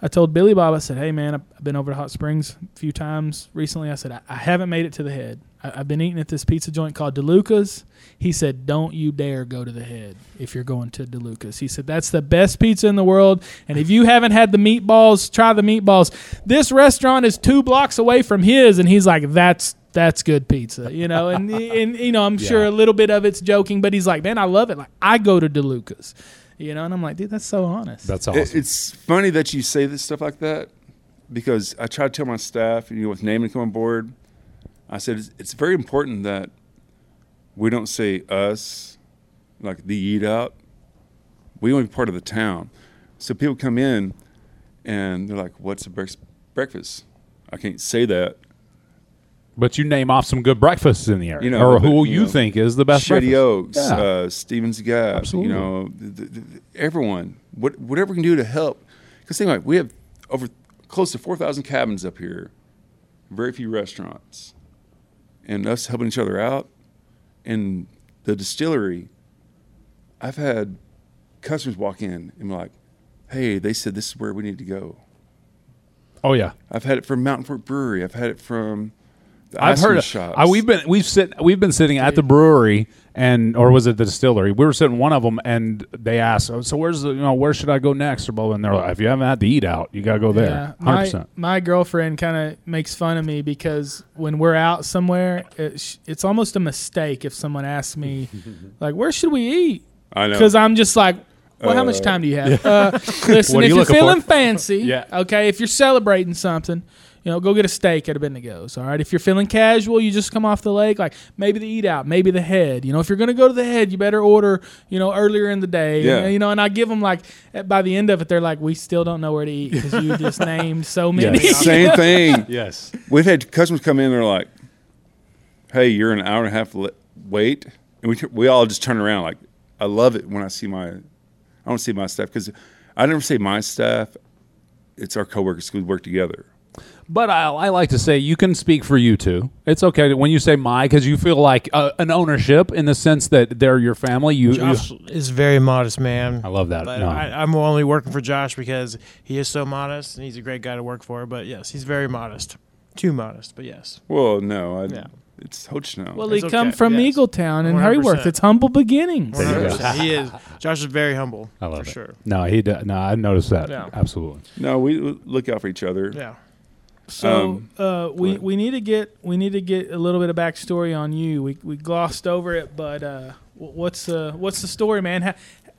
I told Billy Bob, I said, "Hey man, I've been over to Hot Springs a few times recently." I said, "I, I haven't made it to the head. I, I've been eating at this pizza joint called DeLuca's." He said, "Don't you dare go to the head if you're going to DeLuca's." He said, "That's the best pizza in the world, and if you haven't had the meatballs, try the meatballs. This restaurant is two blocks away from his." And he's like, "That's." That's good pizza, you know, and <laughs> and you know, I'm sure a little bit of it's joking, but he's like, man, I love it. Like I go to DeLuca's, you know, and I'm like, dude, that's so honest. That's It- awesome. it's funny that you say this stuff like that because I try to tell my staff, you know, with naming come on board, I said it's, it's very important that we don't say us, like the eat out. We want to be part of the town. So people come in and they're like, what's a break- breakfast? I can't say that. but you name off some good breakfasts in the area, You know, or but, who you you know, think is the best Shady breakfast. Oaks, Yeah. uh, Stevens Gap, Absolutely. you know, th- th- th- everyone, what, whatever we can do to help. Because think about it, we have over close to 4,000 cabins up here, very few restaurants. And us helping each other out. And the distillery, I've had customers walk in and be like, hey, they said this is where we need to go. oh yeah, I've had it from Mountain Fork Brewery. I've had it from the I've ice heard. cream Of, shops. I, we've been we've sit we've been sitting at the brewery and or was it the distillery? We were sitting in one of them and they asked, "Oh, "So where's the you know where should I go next?" Or blah, blah, and they're like, "If you haven't had the eat out, you got to go there." Yeah, Hundred my, percent. my girlfriend kind of makes fun of me because when we're out somewhere, it's, it's almost a mistake if someone asks me, <laughs> like, "Where should we eat?" I know. Because I'm just like, "Well, how much Uh, time do you have?" Uh, <laughs> listen, What are if you you're feeling for? fancy, <laughs> Yeah. okay, if you're celebrating something. You know, go get a steak at Abendigo's. All right. If you're feeling casual, you just come off the lake. Like maybe the eat out, maybe the head. You know, if you're gonna go to the head, you better order. You know, earlier in the day. Yeah. You know, and I give them like by the end of it, they're like, we still don't know where to eat because you just <laughs> named so many. Yes. Same thing. <laughs> Yes. We've had customers come in they're like, "Hey, you're an hour and a half li- wait," and we t- we all just turn around. Like, I love it when I see my, I don't see my staff because I never say my staff. It's our coworkers because we work together. But I, I like to say you can speak for you too. It's okay when you say my because you feel like uh, an ownership in the sense that they're your family. You, you is very modest man. I love that. But No. I, I'm only working for Josh because he is so modest and he's a great guy to work for. But yes, he's very modest. Too modest, but yes. Well, no, I, Yeah. it's Hochatown. Well, It's he come okay, from yes. Eagletown and 100%. It's humble beginnings. you go. he is. <laughs> Josh is very humble. I love for it. sure. No, he. d- No, I noticed that. Yeah. Absolutely. no, we we look out for each other. Yeah. So Um, uh, we we need to get we need to get a little bit of backstory on you. We we glossed over it, but uh, what's uh, what's the story, man? How,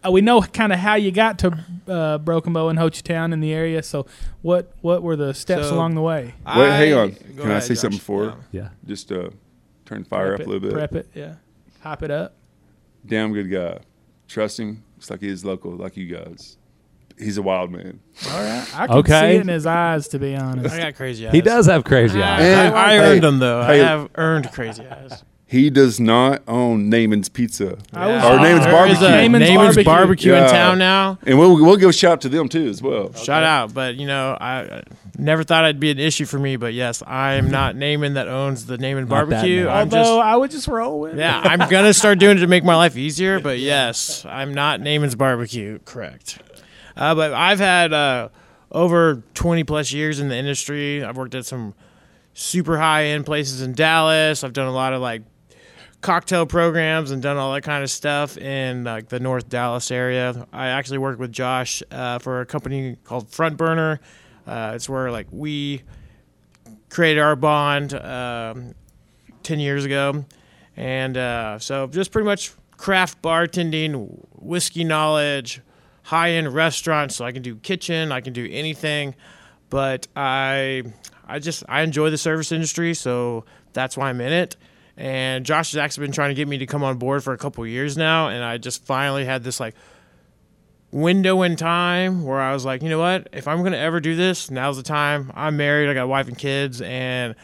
uh, we know kind of how you got to uh, Broken Bow and Hochatown in the area. So what what were the steps So- along the way? Wait, hang on. Go Can I ahead, say something Josh. before? Yeah. Yeah. Just uh, turn fire Prep up a little bit. Prep it, yeah. Hop it up. Damn good guy. Trust him. It's like he is local, like you guys. He's a wild man. All right. I can Okay. see it in his eyes, to be honest. I got crazy eyes. He does have crazy I, eyes. And- I, I Hey, earned them though. hey. I have earned crazy eyes. He does not own Naaman's Pizza. I was- Our Naaman's There is a Barbecue. Naaman's Naaman's Barbecue. barbecue, Yeah. in town now. And we'll, we'll give a shout out to them too as well. Shout out, but you know, I, I never thought it'd be an issue for me. But yes, I'm mm-hmm. not Naaman that owns the Naaman Not that barbecue. Naaman. I'm Although just I would just roll with it. yeah, I'm gonna start doing it to make my life easier. But <laughs> yes, I'm not Naaman's barbecue. Correct. Uh, but I've had uh, over 20 plus years in the industry. I've worked at some super high end places in Dallas. I've done a lot of like cocktail programs and done all that kind of stuff in like the North Dallas area. I actually worked with Josh uh, for a company called Front Burner. Uh, it's where like we created our bond um, ten years ago, and uh, so just pretty much craft bartending, whiskey knowledge, high end restaurants. So I can do kitchen, I can do anything. But I, I just I enjoy the service industry, so that's why I'm in it. And Josh has actually been trying to get me to come on board for a couple years now, and I just finally had this like window in time where I was like, you know what? If I'm gonna ever do this, now's the time. I'm married, I got a wife and kids, and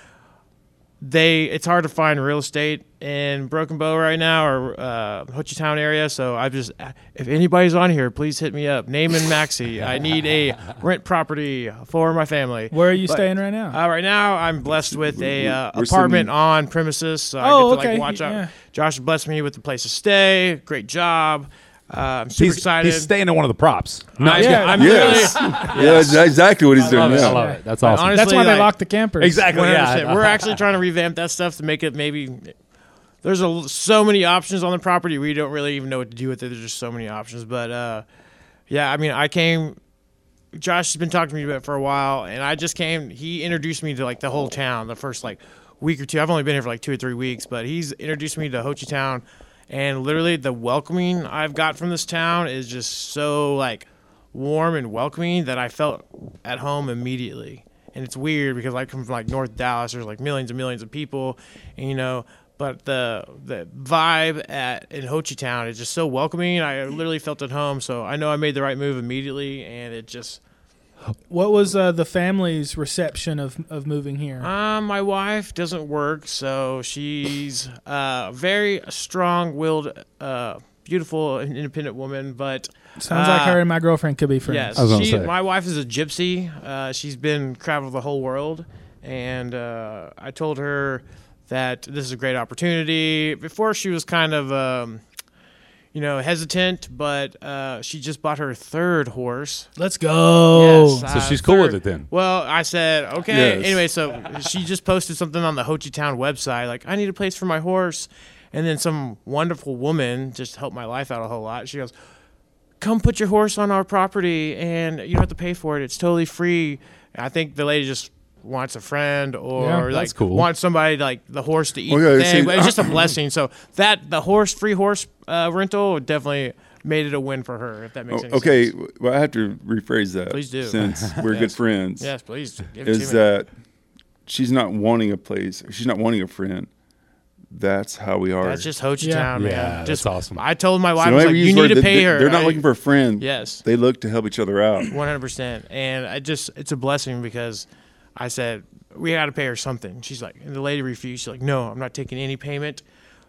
they it's hard to find real estate in Broken Bow right now or uh, Hochatown area. So I just if anybody's on here, please hit me up. Naaman Maxey. I need a <laughs> rent property for my family. Where are you But- staying right now? Uh, right now, I'm blessed with a uh, apartment sitting- on premises, so I Oh, get to okay, like watch out. yeah. Josh blessed me with a place to stay. Great job. Uh, I'm super He's, excited. he's staying in one of the props. I'm, Yeah. I'm Yes. literally <laughs> Yeah, exactly what he's doing yeah I love it. That's awesome. honestly- That's why they like- lock the campers. exactly. 100%. Yeah. We're actually trying to revamp that stuff to make it maybe. There's a, so many options on the property. We don't really even know what to do with it. There's just so many options. But uh, yeah, I mean, I came. Josh has been talking to me about it for a while, and I just came. He introduced me to like the whole town the first like week or two. I've only been here for like two or three weeks, but he's introduced me to Hochatown, and literally the welcoming I've got from this town is just so like warm and welcoming that I felt at home immediately. And it's weird because I come from like North Dallas. There's like millions and millions of people, and you know. But the the vibe at in Hochatown is just so welcoming. I literally felt at home. So I know I made the right move immediately, and it just What was uh, the family's reception of, of moving here? Um, my wife doesn't work, so she's a very strong-willed, uh, beautiful, and independent woman. But Sounds like uh, her and my girlfriend could be friends. yes, I was she, say. my wife is a gypsy. Uh, she's been traveled the whole world, and uh, I told her that this is a great opportunity. Before she was kind of. Um, you know, hesitant, but uh, she just bought her third horse. Let's go. Yes, So uh, she's cool with it then. Well, I said okay. Yes. Anyway, so she just posted something on the Hochatown website, like I need a place for my horse, and then some wonderful woman just helped my life out a whole lot. She goes, "Come put your horse on our property, and you don't have to pay for it. It's totally free." I think the lady just wants a friend or Yeah, like that's cool. wants somebody like the horse to eat the yeah, thing. see, it's just a blessing. So that the horse free horse uh, rental definitely made it a win for her. If that makes Oh, any okay, sense. well, I have to rephrase that. Please do. Since <laughs> we're good friends. Yes, please. Give it Is to me. that she's not wanting a place, she's not wanting a friend. That's how we are. That's just Ho Chi Yeah. Town, man. Yeah, that's just awesome. I told my wife, I was whenever like, you need to pay they, her. They're not I- looking for a friend. Yes, They look to help each other out. <clears throat> one hundred percent. And I just, it's a blessing because I said we got to pay her something. She's like, and the lady refused. She's like, no, I'm not taking any payment.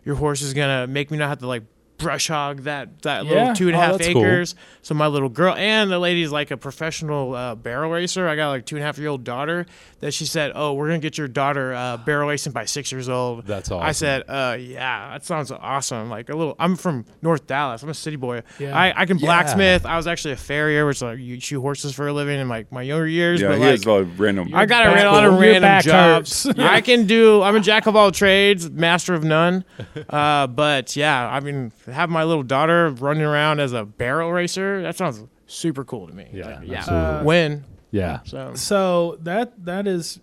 Your horse is gonna make me not have to like brush hog that that Yeah. little two and a Oh, half that's cool. acres. So my little girl and the lady's like a professional uh, barrel racer. I got like two and a half year old daughter that she said, "Oh, we're gonna get your daughter uh, barrel racing by six years old." That's awesome. I said, uh, "Yeah, that sounds awesome." Like a little. I'm from North Dallas. I'm a city boy. Yeah. I, I can Yeah. blacksmith. I was actually a farrier, which like you shoe horses for a living in like my younger years. Yeah, but he like, has a lot of random. I got a back- ra- lot of random jobs. hurts. <laughs> I can do. I'm a jack of all trades, master of none. <laughs> Uh, but yeah, I mean, have my little daughter running around as a barrel racer. That sounds super cool to me. Yeah, yeah. absolutely. Win. Yeah. So So that that is,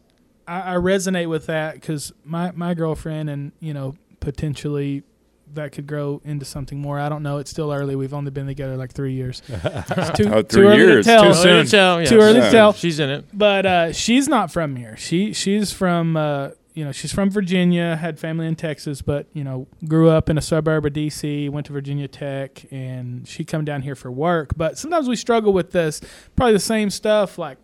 I, I resonate with that because my my girlfriend and you know potentially that could grow into something more. I don't know. It's still early. We've only been together like three years. <laughs> It's too, Oh, too three early years. to tell. Too Too early to tell. yes. Too early to to tell. She's in it. But uh, she's not from here. She she's from uh, you know she's from Virginia. Had family in Texas, but you know grew up in a suburb of DC. Went to Virginia Tech, and she come down here for work. But sometimes we struggle with this. Probably the same stuff. Like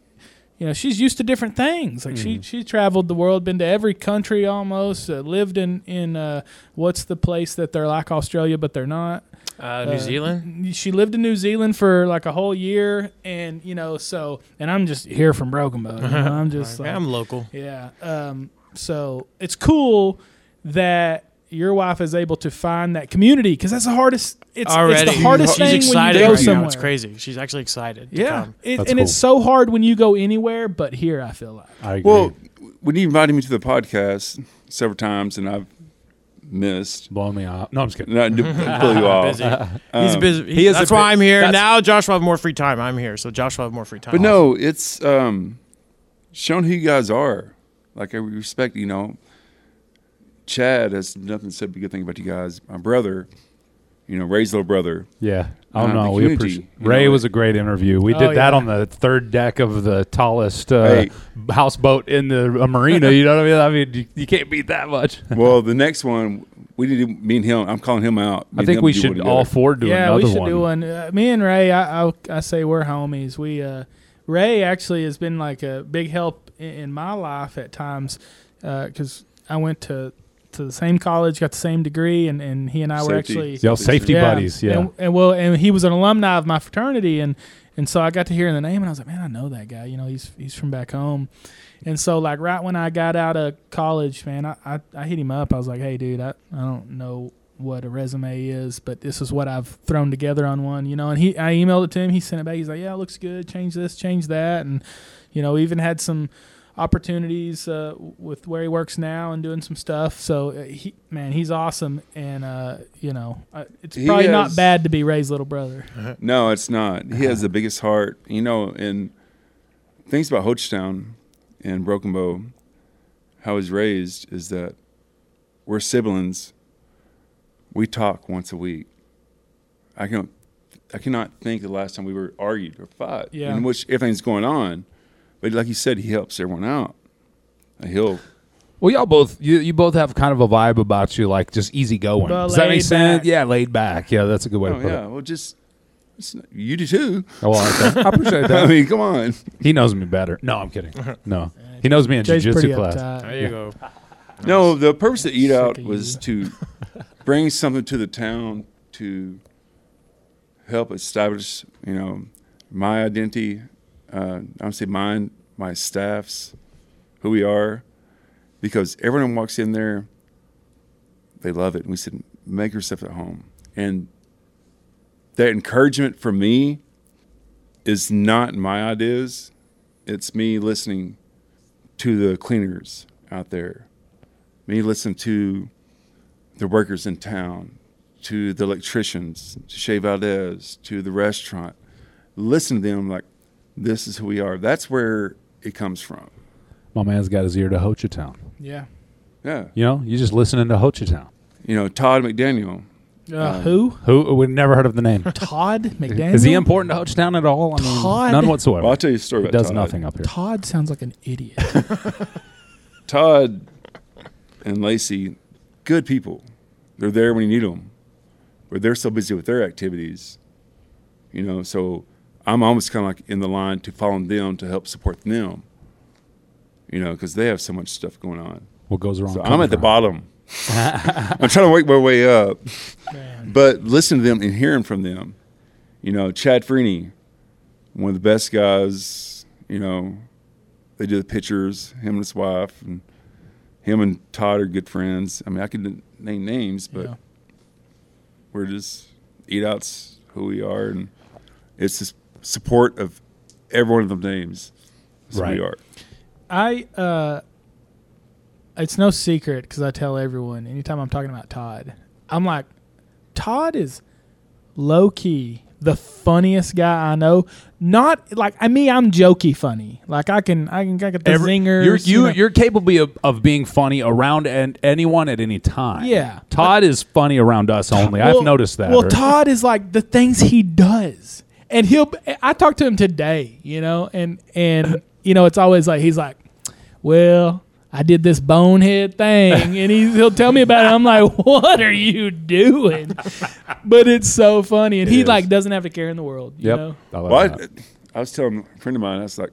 you know she's used to different things. Like she she traveled the world, been to every country almost. Uh, lived in in uh, what's the place that they're like Australia, but they're not. Uh, New Uh, Zealand. She lived in New Zealand for like a whole year, and you know, so and I'm just here from Broken Bow. you know, <laughs> I'm just like, I'm local. yeah. Um, so it's cool that your wife is able to find that community because that's the hardest. It's, Already, it's the hardest she's thing excited. when you go right now. somewhere. It's crazy. She's actually excited. to Yeah, come. it, and cool. it's so hard when you go anywhere, but here I feel like I agree. well, when you invited me to the podcast several times, and I've missed, Blow me off. No, I'm just kidding. not to pull you <laughs> off. Busy. <laughs> He's Um, busy. he is a that's bit- why I'm here. that's- Now Josh will have more free time. I'm here, so Josh will have more free time. But no, it's um, showing who you guys are. Like I respect, you know. Chad has nothing to say but good thing about you guys. My brother, you know, Ray's little brother. Yeah. Oh Uh, no, the we appreciate. Ray know, was a great interview. We Oh, did that yeah. on the third deck of the tallest uh, Hey. houseboat in the uh, marina. You know what I mean? I mean, you, you can't beat that much. Well, the next one we need to me and him. I'm calling him out. Me I think we should all four do yeah, another we should one. do one. Uh, me and Ray, I, I I say we're homies. We uh, Ray actually has been like a big help in, in my life at times uh, because I went to to the same college, got the same degree, and, and he and I were actually Y'all safety Yeah. buddies. Yeah. And, and well, and he was an alumni of my fraternity, and and so I got to hear the name, and I was like, man, I know that guy. You know, he's he's from back home. And so, like, right when I got out of college, man, I, I, I hit him up. I was like, hey, dude, I, I don't know what a resume is, but this is what I've thrown together on one, you know. And he, I emailed it to him. He sent it back. He's like, yeah, it looks good. Change this, change that. And, you know, even had some opportunities uh, with where he works now and doing some stuff. So, uh, he, man, he's awesome. And, uh, you know, uh, it's He probably not bad to be Ray's little brother. <laughs> No, it's not. He has the biggest heart. You know, and things about Hochatown and Broken Bow, how he's raised is that we're siblings. We talk once a week. I can, I cannot think of the last time we were argued or fought. Yeah. In which everything's going on, but like you said, he helps everyone out. And He'll Well, y'all both you, you both have kind of a vibe about you, like just easy going. Does that make sense? back. Yeah, laid back. Yeah, that's a good way to oh, put it. oh yeah, it. well just not- you do too. Oh, well, okay. I appreciate <laughs> that. I mean, come on. He knows me better. No, I'm kidding. No, <laughs> he knows me in Jay's jiu-jitsu class. uptight. There you go. No, the purpose of Eat Out was to <laughs> bring something to the town to help establish, you know, my identity. Uh, I would say mine, my staff's, who we are, because everyone walks in there, they love it. And we said, make yourself at home. And that encouragement for me is not my ideas. It's me listening to the cleaners out there, me listening to the workers in town, to the electricians, to Shea Valdez, to the restaurant. Listen to them like, this is who we are. That's where it comes from. My man's got his ear to Ho Town. Yeah. Yeah. You know, you just listening to Ho Town. You know, Todd McDaniel. Uh, Um, who? Who we've never heard of the name? Todd McDaniel. <laughs> Is he important to Hochatown at all? I mean, Todd? none whatsoever. Well, I'll tell you a story he does Todd. nothing up here. Todd sounds like an idiot. <laughs> Todd and Lacey, good people. They're there when you need them, but they're so busy with their activities. You know, so I'm almost kind of like in the line to follow them to help support them. You know, because they have so much stuff going on. What goes wrong? So I'm comes at the bottom. <laughs> I'm trying to work my way up, Man. but listen to them and hearing from them. You know, Chad Freeney, one of the best guys. You know, they do the pictures. Him and his wife, and him and Todd are good friends. I mean, I could name names, but Yeah. we're just eat outs who we are, and it's the support of every one of them names. Right. we are. I uh, it's no secret because I tell everyone anytime I'm talking about Todd, I'm like, Todd is low key the funniest guy I know. Not like I mean I'm jokey funny. Like I can I can get the Every- zingers. You're you, know. you're capable of, of being funny around and anyone at any time. Yeah. Todd is funny around us only. Well- I've noticed that. Well, Todd is like the things he does, and he'll. I talked to him today, you know, and and you know, it's always like he's like, well. I did this bonehead thing, and he, he'll tell me about it. I'm like, <laughs> "What are you doing?" But it's so funny, and It he is. like doesn't have a care in the world. You Yep. know? I Well. I, I was telling a friend of mine, I was like,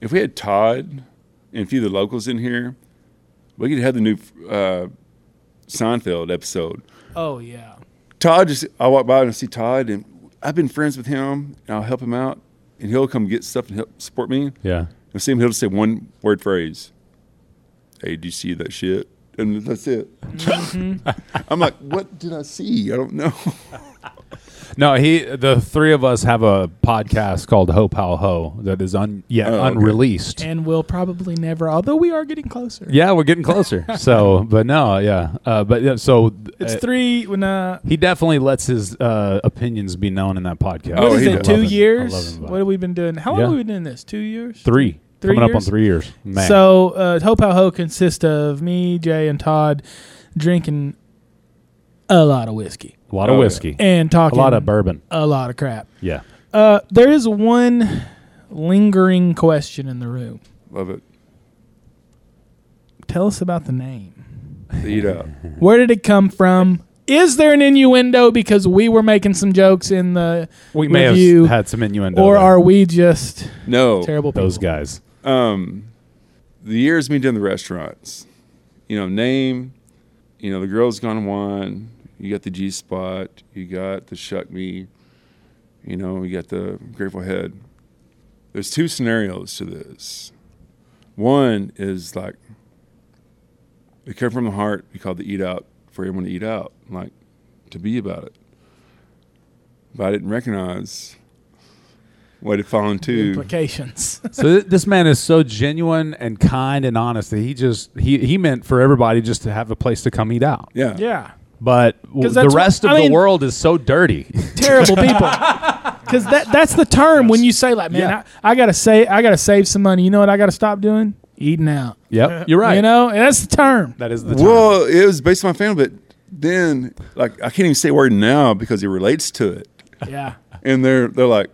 if we had Todd and a few of the locals in here, we could have the new uh, Seinfeld episode. Oh yeah, Todd just, I walk by and I see Todd, and I've been friends with him, and I'll help him out, and he'll come get stuff and help support me. yeah. I see him, he'll just say one word phrase. Hey, did you see that shit? And that's it. I'm like, what did I see? I don't know. <laughs> No, he. The three of us have a podcast called Ho Pow Ho that is un yet Oh, okay. unreleased. and we'll probably never. Although we are getting closer. Yeah, we're getting closer. <laughs> so, but no, yeah, uh, but yeah, so It's uh, three. When uh, he definitely lets his uh, opinions be known in that podcast. Oh, what is he it? does. Two I love it. I years. him What have we been doing? How long Yeah. have we been doing this? Two years. Three. Three coming up on three years. Man. So, uh, Hope How Ho consists of me, Jay, and Todd drinking a lot of whiskey A lot of Oh, whiskey. and talking A lot of bourbon. a lot of crap. Yeah. Uh, there is one lingering question in the room. Love it. Tell us about the name. Eat out. <laughs> Where did it come from? Is there an innuendo because we were making some jokes in the We may review, have had some innuendo. or there. are we just No. terrible people? those guys? Um, the years me doing the restaurants, you know, name, you know, the girls gone one. You got the G spot. You got the shuck me. You know, you got the Grateful Head. There's two scenarios to this. One is like it come from the heart. We call the eat out for everyone to eat out, like to be about it. But I didn't recognize what it fallen to. implications. <laughs> so th- this man is so genuine and kind and honest that he just he he meant for everybody just to have a place to come eat out. Yeah. yeah, But w- the that's what- rest of I the mean- world is so dirty. <laughs> terrible people. <laughs> Because that that's the term when you say like, man, Yeah. I, I gotta say I gotta save some money. You know what I gotta stop doing? Eating out. yep, you're right. You know, and that's the term. that is the term. Well, it was based on my family, but then like I can't even say a word now because it relates to it. Yeah. And they're they're like,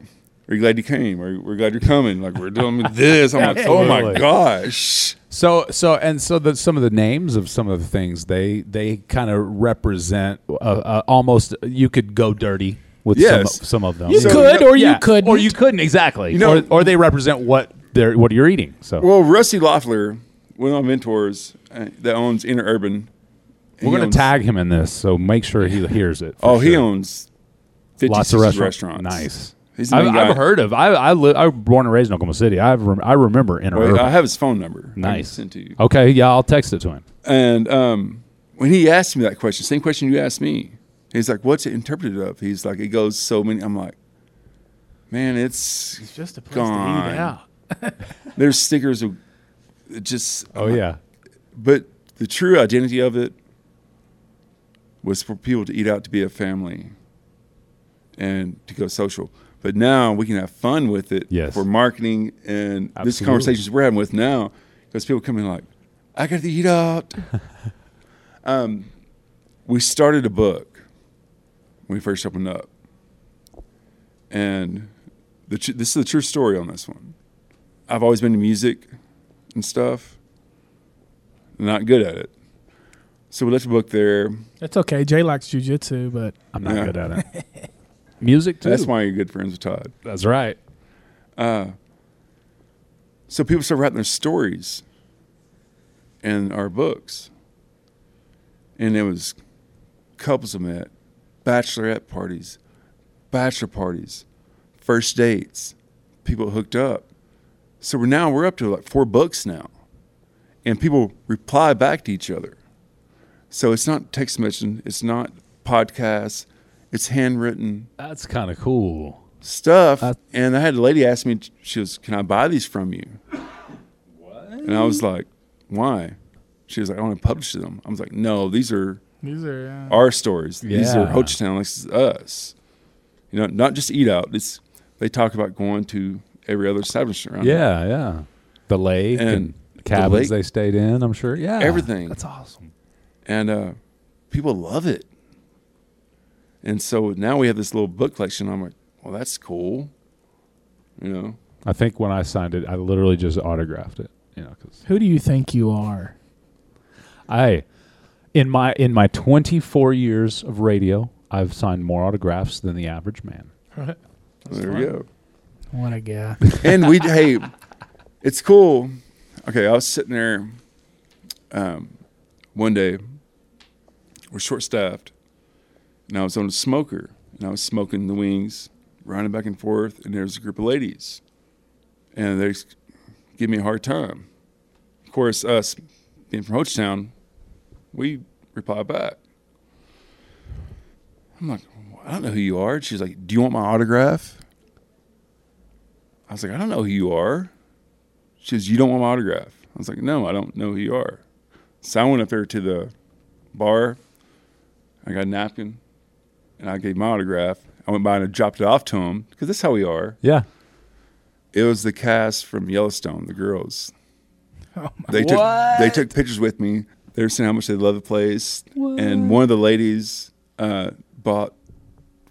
"Are you glad you came? Or we're glad you're coming? Like we're doing <laughs> this." I'm like, "Oh my Absolutely. gosh!" So so and so the some of the names of some of the things they they kind of represent uh, uh, almost you could go dirty with Yes. some some of them. You So- could or Yeah, you couldn't. or you couldn't exactly. You know- or, or they represent what they're what you're eating. So Well, Rusty Loeffler, one of my mentors uh, that owns Interurban, we're he going owns- to tag him in this, so make sure he hears it. for Oh, he sure. owns 50, lots of 60 restaurants. restaurants. Nice. He's I've, main guy. I've heard of. I I, li- I was born and raised in Oklahoma City. I rem- I remember Inner Well, Urban. I have his phone number. I can Nice. send to you. Okay, yeah, I'll text it to him. And um, when he asked me that question, same question you asked me, he's like, "What's it interpreted of?" He's like, "It goes so many." I'm like, "Man, it's It's just a place Gone. to eat out. <laughs> there's stickers of it just Oh yeah, but the true identity of it was for people to eat out to be a family and to go social but now we can have fun with it Yes. for marketing and this Absolutely. conversations we're having with now because people come in like i got to eat out <laughs> um, we started a book when we first opened up and the tr- this is the true story on this one i've always been to music and stuff not good at it. So we left the book there. That's okay. Jay likes jujitsu, but I'm not Yeah. good at it. <laughs> Music too. That's why you're good friends with Todd. That's right. Uh, so people start writing their stories in our books. And there was couples of met, bachelorette parties, bachelor parties, first dates, people hooked up. So we're now we're up to like four books now. And people reply back to each other. So it's not text messaging, it's not podcasts, it's handwritten That's kind of cool. stuff. And I had a lady ask me, she was, "Can I buy these from you?" What? And I was like, "Why?" She was like, "I want to publish them." I was like, "No, these are these are uh, our stories. These are Yeah. Hochatown. This is us. You know, not just eat out. It's they talk about going to every other establishment around. here. Yeah, yeah. The lake and, And the cabins lake- they stayed in. I'm sure. Yeah, Everything. That's awesome. and uh, people love it. And so now we have this little book collection. I'm like, well, that's cool. You know, I think when I signed it, I literally just autographed it. You know, because who do you think you are? I, in my in my 24 years of radio, I've signed more autographs than the average man. there we go. What a guy. <laughs> and we hey, it's cool. Okay, I was sitting there um, one day. We're short staffed, and I was on a smoker, and I was smoking the wings, running back and forth, and there's a group of ladies, and they give me a hard time. Of course, us being from Hochatown, we reply back. I'm like, I don't know who you are. She's like, Do you want my autograph? I was like, I don't know who you are. She says, You don't want my autograph. I was like, No, I don't know who you are. So I went up there to the bar. I got a napkin and I gave my autograph. I went by and I dropped it off to him because that's how we are. Yeah. It was the cast from Yellowstone, the girls. <laughs> Oh they took they took pictures with me. They were saying how much they love the place. And one of the ladies uh, bought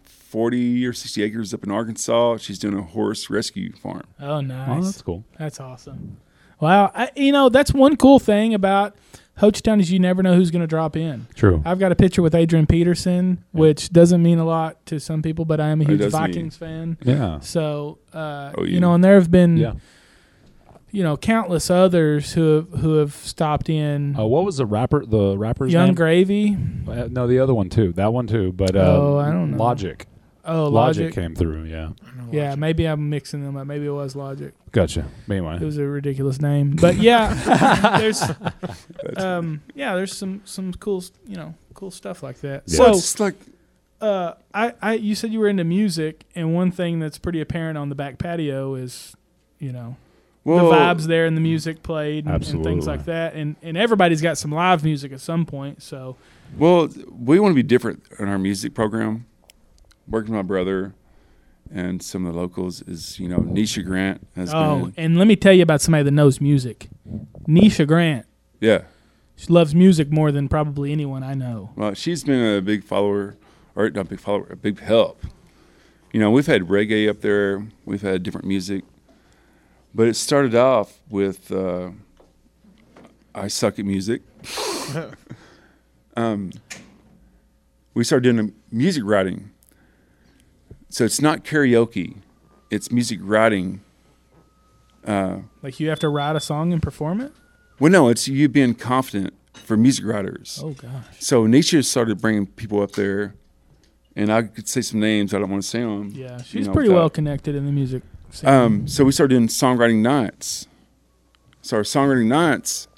forty or sixty acres up in Arkansas. She's doing a horse rescue farm. Oh, nice. Oh, that's cool. That's awesome. Wow, I, you know that's one cool thing about Hochatown is you never know who's going to drop in. True. I've got a picture with Adrian Peterson, which doesn't mean a lot to some people, but I am a huge does to me. Vikings fan. Yeah. So, uh, Oh, you know, and there have been, Yeah. you know, countless others who have who have stopped in. Uh, what was the rapper? The rapper's Young name? Gravy. Uh, no, the other one too. That one too. But uh, Oh, I don't know. Logic. Oh, Logic. Logic. came through. Yeah. Yeah, maybe I'm mixing them up. Maybe it was Logic. Gotcha. Anyway. It was a ridiculous name, but yeah, <laughs> <laughs> there's, um, yeah, there's some some cool, you know, cool stuff like that. Yeah. So, Well, it's like uh, I, I, you said you were into music, and one thing that's pretty apparent on the back patio is, you know, well, the vibes there and the music played and, and things like that, and and everybody's got some live music at some point. So, Well, we want to be different in our music program. Working with my brother and some of the locals is, you know, Nisha Grant has oh, been. and let me tell you about somebody that knows music, Nisha Grant. Yeah. She loves music more than probably anyone I know. Well, she's been a big follower, or not big follower, a big help. You know, we've had reggae up there, we've had different music, but it started off with uh, I suck at music. <laughs> um, we started doing music writing. So it's not karaoke, it's music writing. Uh, Like you have to write a song and perform it. well, no, it's you being confident for music writers. Oh gosh. So Nisha started bringing people up there, and I could say some names. I don't want to say them. Yeah, she's know, pretty well connected in the music. Scene. Um, so we started doing songwriting nights. So our songwriting nights,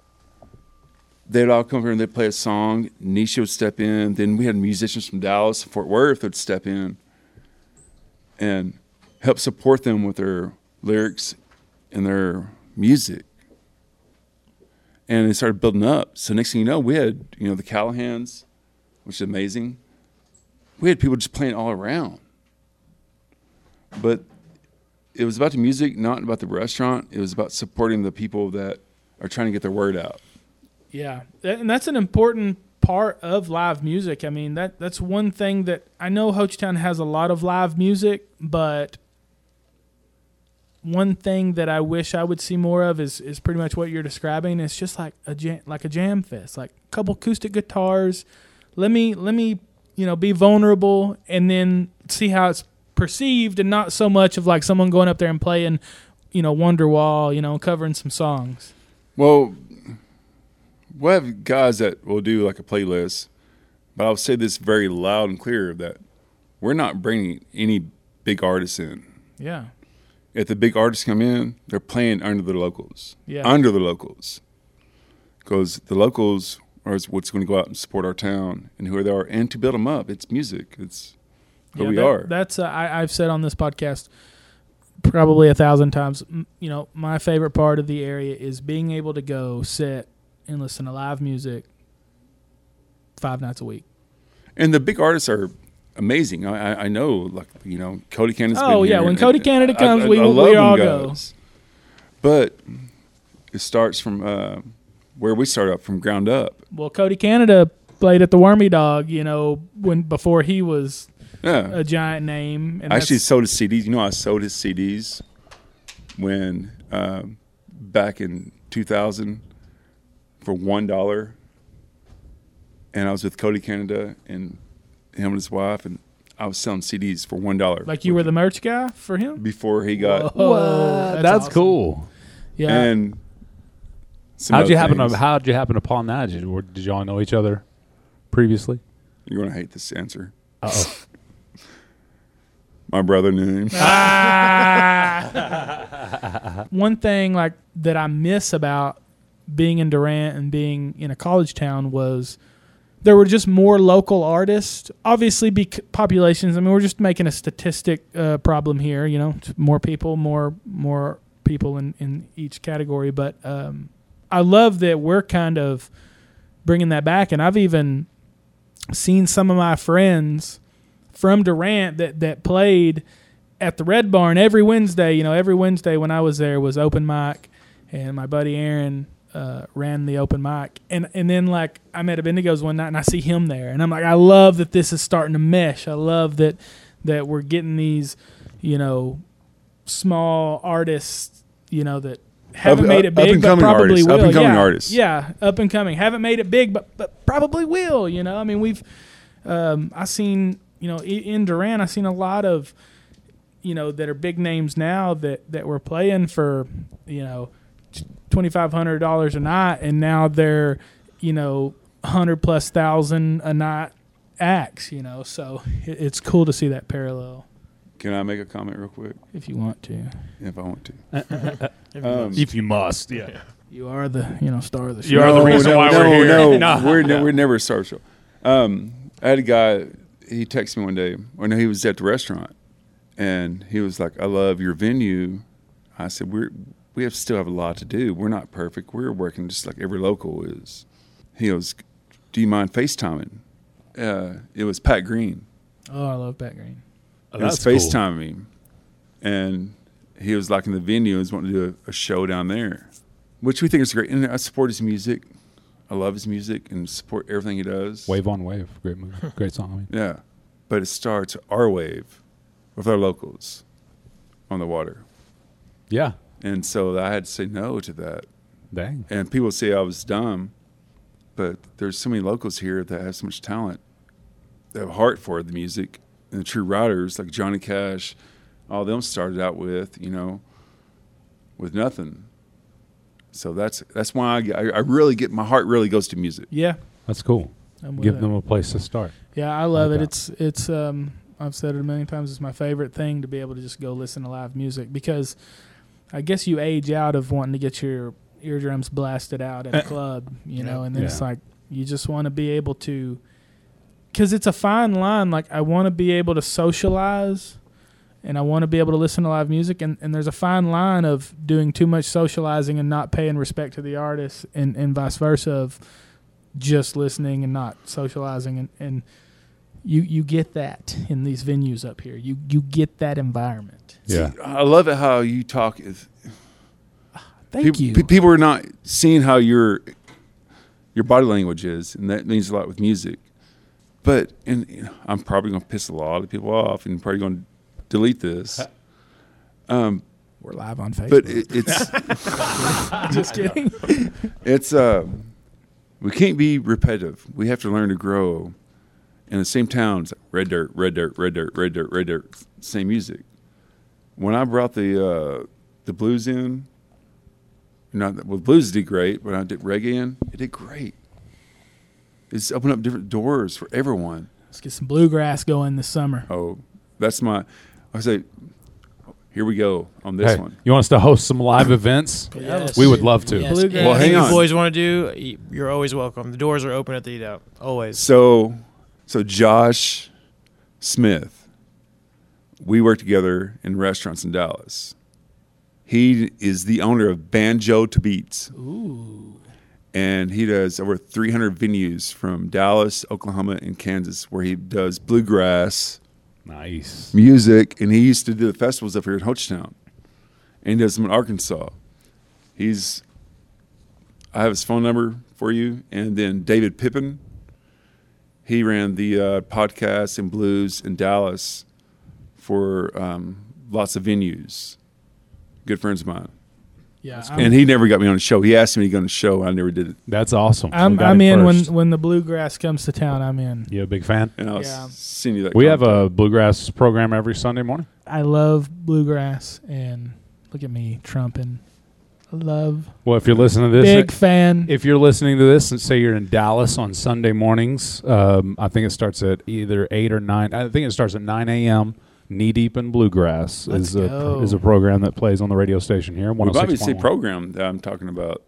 they'd all come over and they'd play a song. Nisha would step in. Then we had musicians from Dallas and Fort Worth would step in and help support them with their lyrics and their music. And it started building up. So next thing you know, we had, you know, the Callahans, which is amazing. We had people just playing all around. But it was about the music, not about the restaurant. It was about supporting the people that are trying to get their word out. Yeah, and that's an important part of live music. I mean, that that's one thing that I know Hochatown has a lot of live music, but one thing that I wish I would see more of is is pretty much what you're describing. It's just like a jam, like a jam fest, like a couple acoustic guitars. Let me let me you know be vulnerable and then see how it's perceived, and not so much of like someone going up there and playing, you know, Wonderwall, you know, covering some songs. Well, we'll have guys that will do like a playlist, but I'll say this very loud and clear that we're not bringing any big artists in. Yeah, If the big artists come in, they're playing under the locals. yeah. Under the locals. Because the locals are what's going to go out and support our town and who they are and to build them up. It's music. It's who Yeah, we that- are. That's uh, I, I've said on this podcast probably a thousand times. You know, my favorite part of the area is being able to go sit and listen to live music five nights a week. And the big artists are amazing. I, I, I know, like you know, Cody Cannon's. Oh, yeah, when Cody Canada comes, I- we- I we love them all go. But it starts from uh, where we start up from ground up. Well, Cody Canada played at the Wormy Dog. You know, when before he was Yeah, a giant name. And I actually sold his CDs. You know, I sold his CDs when um, back in 2000 for one dollar, and I was with Cody Canada and him and his wife, and I was selling CDs for one dollar. like you were the merch guy for him. before he got Whoa, That's, awesome. cool. Yeah. and. How'd you happen to How'd you happen upon that? Did, or did y'all know each other previously? You're gonna hate this answer. Uh oh. <laughs> My brother knew him. <laughs> one thing like that I miss about being in Durant and being in a college town was there were just more local artists. Obviously, be populations. I mean, we're just making a statistic uh, problem here. You know, more people, more more people in in each category. But um, I love that we're kind of bringing that back, and I've even seen some of my friends from Durant that that played at the Red Barn every Wednesday. You know, every Wednesday when I was there was open mic, and my buddy Aaron uh, ran the open mic, and and then like I'm at Abendigo's one night and I see him there, and I'm like, I love that this is starting to mesh. I love that that we're getting these, you know, small artists, you know, that haven't Up- made it up big, and but coming probably artists, will. up and coming yeah, artists. yeah, up and coming. Haven't made it big, but but probably will. You know, I mean, we've um, I seen you know in Durant, I seen a lot of you know that are big names now that that were playing for you know twenty five hundred dollars a night, and now they're you know hundred plus thousand a night acts. You know, so it, it's cool to see that parallel Can I make a comment real quick, if you want to. if I want to? <laughs> If Um, If you must, yeah. You are the you know star of the show. You are the No, reason no, why no, we're here. No, <laughs> No. we're ne- we're never a star show. Um, I had a guy. He texted me one day when he was at the restaurant, and he was like, "I love your venue." I said, "We're we have still have a lot to do. We're not perfect. We're working just like every local is." He goes, "Do you mind FaceTiming?" Uh, it was Pat Green. Oh, I love Pat Green. Oh, He was that's cool. FaceTiming me, and he was like in the venue. He was wanting to do a, a show down there, which we think is great. And I support his music. I love his music and support everything he does. Wave on Wave, great movie, <laughs> great song. I mean, Yeah, but it starts our wave with our locals on the water, yeah, and so I had to say no to that. dang, And people say I was dumb, but there's so many locals here that have so much talent, that have a heart for the music, and the true writers like Johnny Cash, all them started out with you know, with nothing. So that's that's why I, I I really get my heart really goes to music. Yeah, that's cool. I'm with Give it. them a place to start. Yeah, I love Like it. that. It's it's um I've said it a million times. It's my favorite thing to be able to just go listen to live music because I guess you age out of wanting to get your eardrums blasted out at a uh, club, you know, and then it's like you just want to be able to because it's a fine line. Like I want to be able to socialize. And I want to be able to listen to live music, and, and there's a fine line of doing too much socializing and not paying respect to the artist, and, and vice versa of just listening and not socializing, and, and you you get that in these venues up here. You you get that environment. Yeah, See, I love it how you talk. If, Thank people, you. pe- people are not seeing how your your body language is, and that means a lot with music. But and you know, I'm probably going to piss a lot of people off, and probably going to delete this. Um, We're live on Facebook. but it, it's <laughs> just <laughs> kidding. it's uh, we can't be repetitive. We have to learn to grow. In the same towns, red dirt, red dirt, red dirt, red dirt, red dirt, same music. When I brought the uh, the blues in, not that, well, blues did great. When I did reggae in, it did great. It's opened up different doors for everyone. Let's get some bluegrass going this summer. Oh, that's my. I say, here we go on this Hey, one. you want us to host some live events? Yes. We would love to. Yes. Well, hang Anything on. you boys want to do, you're always welcome. The doors are open at the eat out. Always. So, so Josh Smith, we work together in restaurants in Dallas. He is the owner of Banjo to Beats. Ooh. And he does over 300 venues from Dallas, Oklahoma, and Kansas where he does bluegrass Nice. music. And he used to do the festivals up here in Hochatown. And he does them in Arkansas. He's, I have his phone number for you. And then David Pippin, he ran the uh, podcast and blues in Dallas for um, lots of venues. Good friends of mine. Yeah, and I'm, he never got me on a show. He asked me to go on a show. I never did it. That's awesome. I'm, I'm in when first. when the bluegrass comes to town. I'm in. You a big fan? And I'll Yeah. s- send you that. We have a bluegrass program every Sunday morning. I love bluegrass, and look at me trumping. I love Well, if you're listening to this, big fan. if you're listening to this and say you're in Dallas on Sunday mornings, um, I think it starts at either eight or nine. I think it starts at nine a.m. Knee deep in bluegrass Let's is a is a program that plays on the radio station here. We One might hundred six say point one. program that I'm talking about.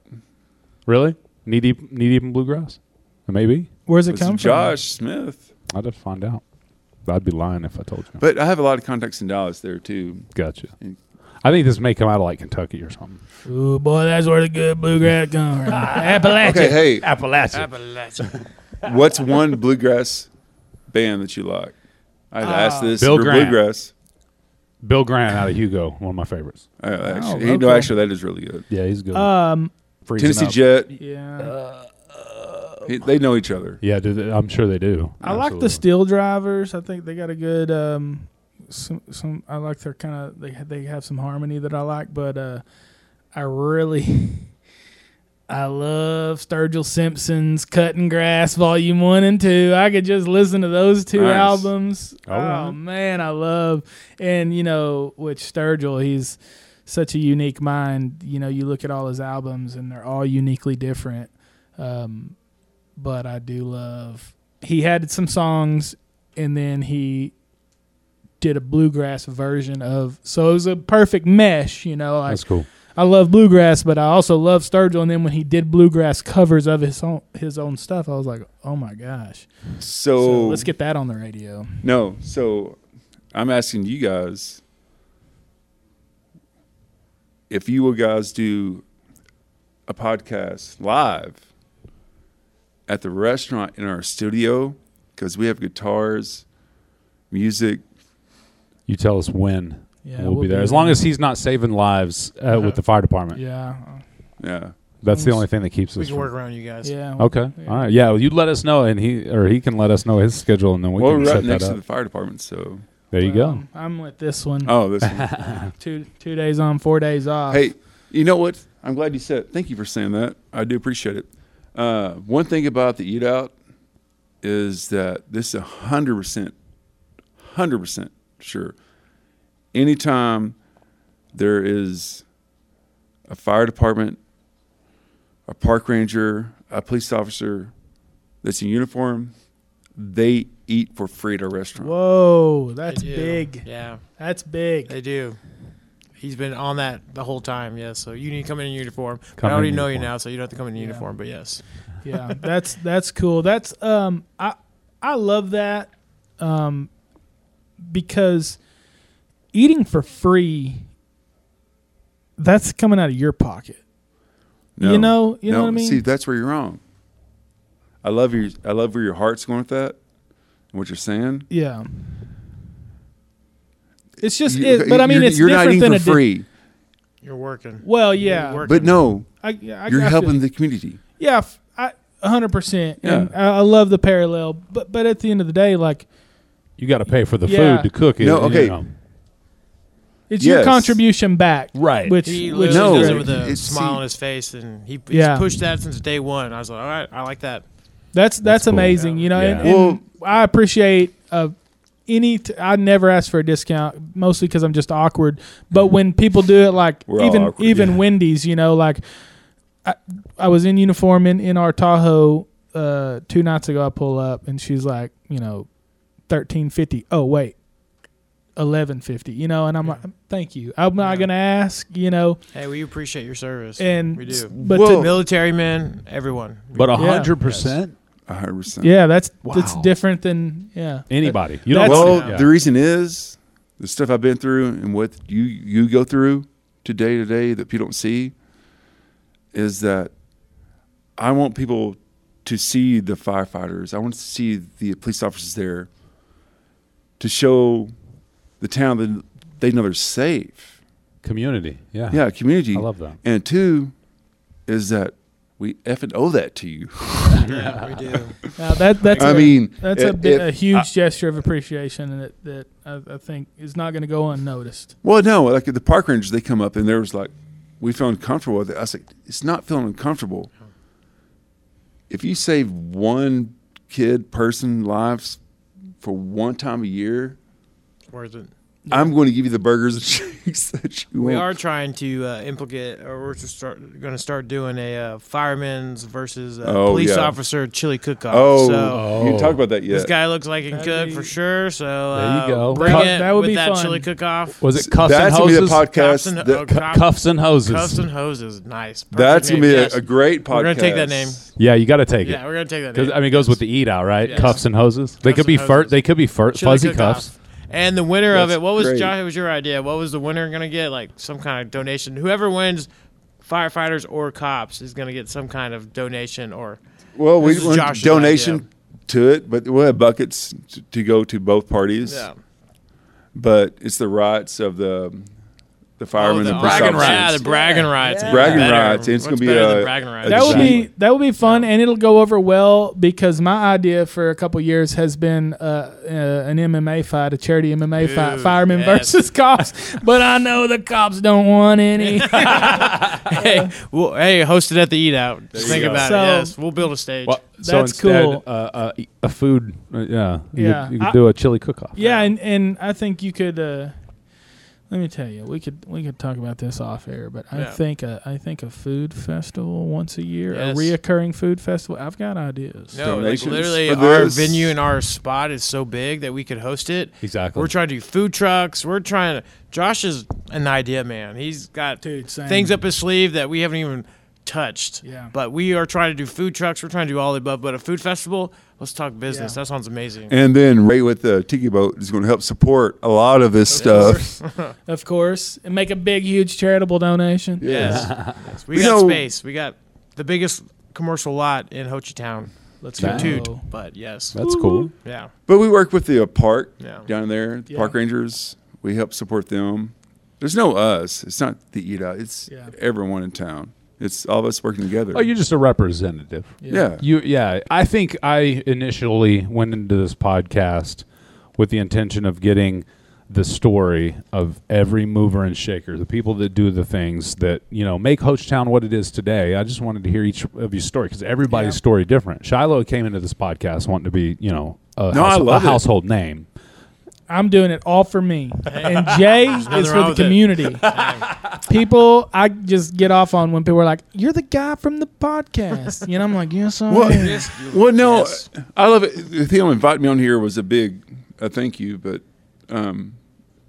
Really? Knee deep, knee deep in bluegrass? Maybe. Where's it It's come Josh Smith. I'd have to find out. I'd be lying if I told you. But I have a lot of contacts in Dallas there too. Gotcha. I think this may come out of like Kentucky or something. from? Ooh, boy, that's where the good bluegrass comes from. <laughs> Appalachia. Okay, hey, Appalachia. Appalachia. <laughs> what's one bluegrass band that you like? I had asked this. Bill for Grant. Bluegrass. Bill Grant out of Hugo, one of my favorites. Uh, actually, Oh, he- no, okay. actually, that is really good. Yeah, he's good. Um, freezing Tennessee up. Jet. Yeah. he- they know each other. Yeah, do they- I'm sure they do. I like the Absolutely. steel drivers. I think they got a good um some some I like their kind of they they have some harmony that I like, but uh I really <laughs> I love Sturgill Simpson's Cutting Grass Volume 1 and 2. I could just listen to those two Nice. albums. All oh right. man, I love and you know, with Sturgill, he's such a unique mind. You know, you look at all his albums and they're all uniquely different. Um, but I do love. He had some songs, and then he did a bluegrass version of. So it was a perfect mesh. You know, like That's cool. I love bluegrass, but I also love Sturgill. And then when he did bluegrass covers of his own his own stuff, I was like, oh my gosh! So, So let's get that on the radio. no. So I'm asking you guys if you will guys do a podcast live at the restaurant in our studio because we have guitars, music. You tell us when Yeah, we'll, be there. As long as he's not saving lives uh, with the fire department. yeah, Yeah. That's the only thing that keeps We us. We can from- work around you guys. yeah. Okay. Yeah. All right. Yeah. Well, you let us know, and he or he can let us know his schedule, and then we well, can we're set right that next up. to the fire department, so there you Well, go. I'm with this one. oh, this. one. <laughs> Two two days on, four days off. Hey, you know what? I'm glad you said. It. Thank you for saying that. I do appreciate it. Uh, one thing about the eat out is that this is a hundred percent, hundred percent sure. Anytime there is a fire department, a park ranger, a police officer that's in uniform, they eat for free at our restaurant. Whoa, that's big. Yeah, That's big. they do. He's been on that the whole time. Yes, so you need to come in uniform. Come I already in know you now, so you don't have to come in Yeah. uniform. But yes, yeah, that's that's cool. That's um, I I love that, um, because eating for free, that's coming out of your pocket. You know, you know what I mean. See, that's where you're wrong. I love your I love where your heart's going with that and what you're saying. yeah. It's just, You- it, but I mean, you're, it's you're not different eating than for a di- free, you're working. well, yeah, working. but no, I, yeah, I you're helping you. the community. Yeah, f- I hundred percent. And Yeah. I, I love the parallel, but but at the end of the day, like You got to pay for the Yeah. food to cook it. No, you okay. know. it's your Yes. contribution back, Right. Which He which literally No, does it is with a it's- smile see- on his face, and he, he's Yeah. pushed that since day one. I was like, all right, I like that. That's that's, cool. amazing. You know, Yeah. and, and Well- I appreciate uh, any. T- I never ask for a discount, mostly because I'm just awkward. But when people do it, like We're all even awkward, even yeah. Wendy's, you know, like I, I was in uniform in in our Tahoe uh, two nights ago. I pull up and she's like, you know, thirteen fifty. Oh wait. Eleven fifty, you know, and I'm like, thank you. I'm not Yeah. gonna ask, you know, Hey, we appreciate your service. and we do. but Well- to, Military men, everyone. But a hundred percent. A hundred percent. yeah, that's that's different than yeah Anybody. You don't. That's- Well, yeah. the reason is the stuff I've been through and what you you go through to day to day that people don't see is that I want people to see the firefighters. I want to see the police officers there to show the town that they know they're safe. community. Yeah. Yeah, community. I love that. And two is that we effing owe that to you. <laughs> Yeah, we do. <laughs> Now that that's I a- mean, that's a, if- bit, a if- huge gesture of appreciation that that I, I think is not going to go unnoticed. Well, no, like the park rangers, they come up and there was like, we feel uncomfortable with it. I was like, it's not feeling uncomfortable. If you save one kid, person lives for one time a year, worth it. I'm going to give you the burgers and <laughs> shakes that you We want. are trying to uh, implicate, or we're just start going to start doing a uh, firemen's versus uh, Oh, police yeah. officer chili cook-off. Oh, so you didn't talk about that yet. this guy looks like he can That'd cook be- for sure. So There you uh, go. Bring Cut- it that would with be that fun. chili cook-off. Was it cuffs That's and gonna be hoses? the podcast. Cuffs and- that- oh, Cu- cuffs and hoses. Cuffs and hoses. Nice. that's going to be name. a, a great podcast. We're gonna take that name. yeah, you got to take Yeah, it. Yeah, we're gonna take that Because name. I mean, it goes with the eat out, right? Yes. Cuffs and hoses. They could be fur. They could be fur, fuzzy cuffs. And the winner of it, what was great. Josh? It was your idea. What was the winner gonna get? Like some kind of donation. Whoever wins, firefighters or cops, is gonna get some kind of donation or. Well, we want donation idea. to it, but we'll have buckets to, to go to both parties. Yeah. But it's the rights of the the firemen, Oh, the, the police bragging officers. Yeah, the bragging rights. Yeah. Bragging better. rights. It's What's gonna be better than a- That would be that would be fun, and it'll go over well because my idea for a couple years has been uh, uh, an MMA fight, a charity MMA fight, firemen yes. versus <laughs> cops. but I know the cops don't want any. <laughs> hey, well, hey, hosted at the Eat Out. Just think go. about So- it. Yes, we'll build a stage. Well, so That's instead, cool. Uh, uh, a food, uh, yeah, you Yeah. could, you could I- do a chili cook-off. yeah, and, and I think you could. Let me tell you, we could we could talk about this off air, but I Yeah. think a, I think a food festival once a year, Yes. a reoccurring food festival. I've got ideas. no, like literally, our this. venue and our spot is so big that we could host it. exactly. We're trying to do food trucks. We're trying to. Josh is an idea man. He's got Dude, things up his sleeve that we haven't even touched. Yeah. But we are trying to do food trucks. We're trying to do all the above. But a food festival, let's talk business. Yeah. That sounds amazing. And then Ray with the Tiki Boat is going to help support a lot of this stuff. <laughs> of course, and make a big, huge charitable donation. yes. <laughs> we You got know- space. We got the biggest commercial lot in Hochatown. Let's Dang. go. Toot. But yes. That's cool. Yeah. But we work with the uh, park Yeah. down there, the Yeah. park rangers. We help support them. There's no us. It's not the eat out. It's Yeah. everyone in town. It's all of us working together. Oh, you're just a representative. yeah. You, yeah. I think I initially went into this podcast with the intention of getting the story of every mover and shaker, the people that do the things that you know make Hochatown what it is today. I just wanted to hear each of your story because everybody's Yeah. story different. Shilo came into this podcast wanting to be, you know, a, No, I house- a it. household name. I'm doing it all for me, and <laughs> Jay is for the community. <laughs> people, I just get off on when people are like, "You're the guy from the podcast," you know. I'm like, "Yes, I Well, am." well, no, Yes. I love it. Them inviting me on here was a big uh, thank you, but um,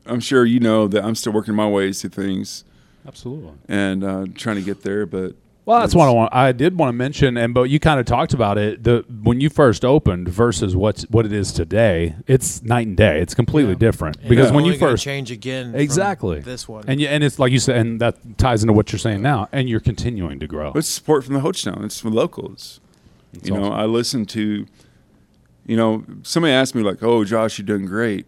I'm sure you know that I'm still working my ways to things Absolutely. and uh, trying to get there. But Well, that's what I want. I did want to mention, and but you kind of talked about it. The when you first opened versus what's what it is today, it's night and day. It's completely Yeah. different And because when you only gonna first change again. from exactly This one. and you, and it's like you said, and that ties into what you're saying now, and you're continuing to grow. it's support from the Hochatown. It's from locals. It's you know. I listen to, you know, somebody asked me like, "Oh, Josh, you're doing great,"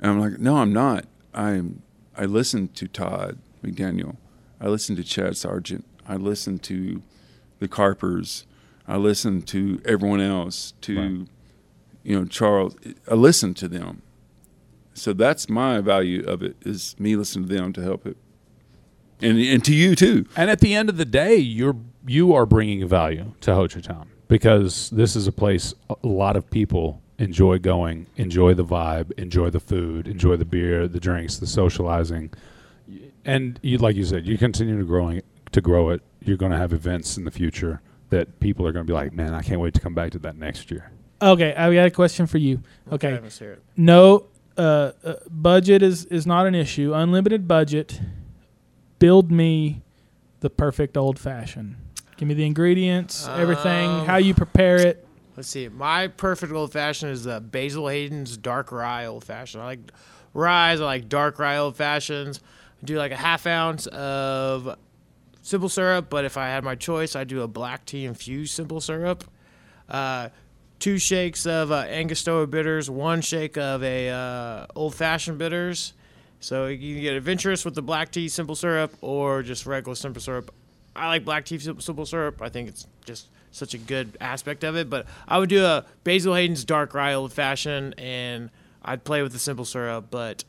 and I'm like, "No, I'm not. I'm. I listen to Todd McDaniel. I listen to Chad Sargent. I listen to the Carpers. I listen to everyone else. To, Right. you know, Charles. I listen to them. So that's my value of it is me listening to them to help it, and and to you too. And at the end of the day, you're you are bringing value to Hochatown because this is a place a lot of people enjoy going, enjoy the vibe, enjoy the food, enjoy the beer, the drinks, the socializing, and you like you said, you continue to growing to grow it. You're going to have events in the future that people are going to be like, man, I can't wait to come back to that next year. Okay, I got a question for you. Okay, Okay, let's hear it. no, uh, uh, budget is is not an issue. Unlimited budget. Build me the perfect old fashioned. Give me the ingredients, everything, Um, how you prepare it. Let's see. My perfect old fashioned is uh, Basil Hayden's dark rye old fashioned. I like rye. I like dark rye old fashions. I do like a half ounce of simple syrup, but if I had my choice, I'd do a black tea infused simple syrup. Uh, two shakes of uh, Angostura bitters, one shake of a uh, old fashioned bitters. So you can get adventurous with the black tea simple syrup or just regular simple syrup. I like black tea simple syrup. I think it's just such a good aspect of it. But I would do a Basil Hayden's dark rye old fashioned, and I'd play with the simple syrup. But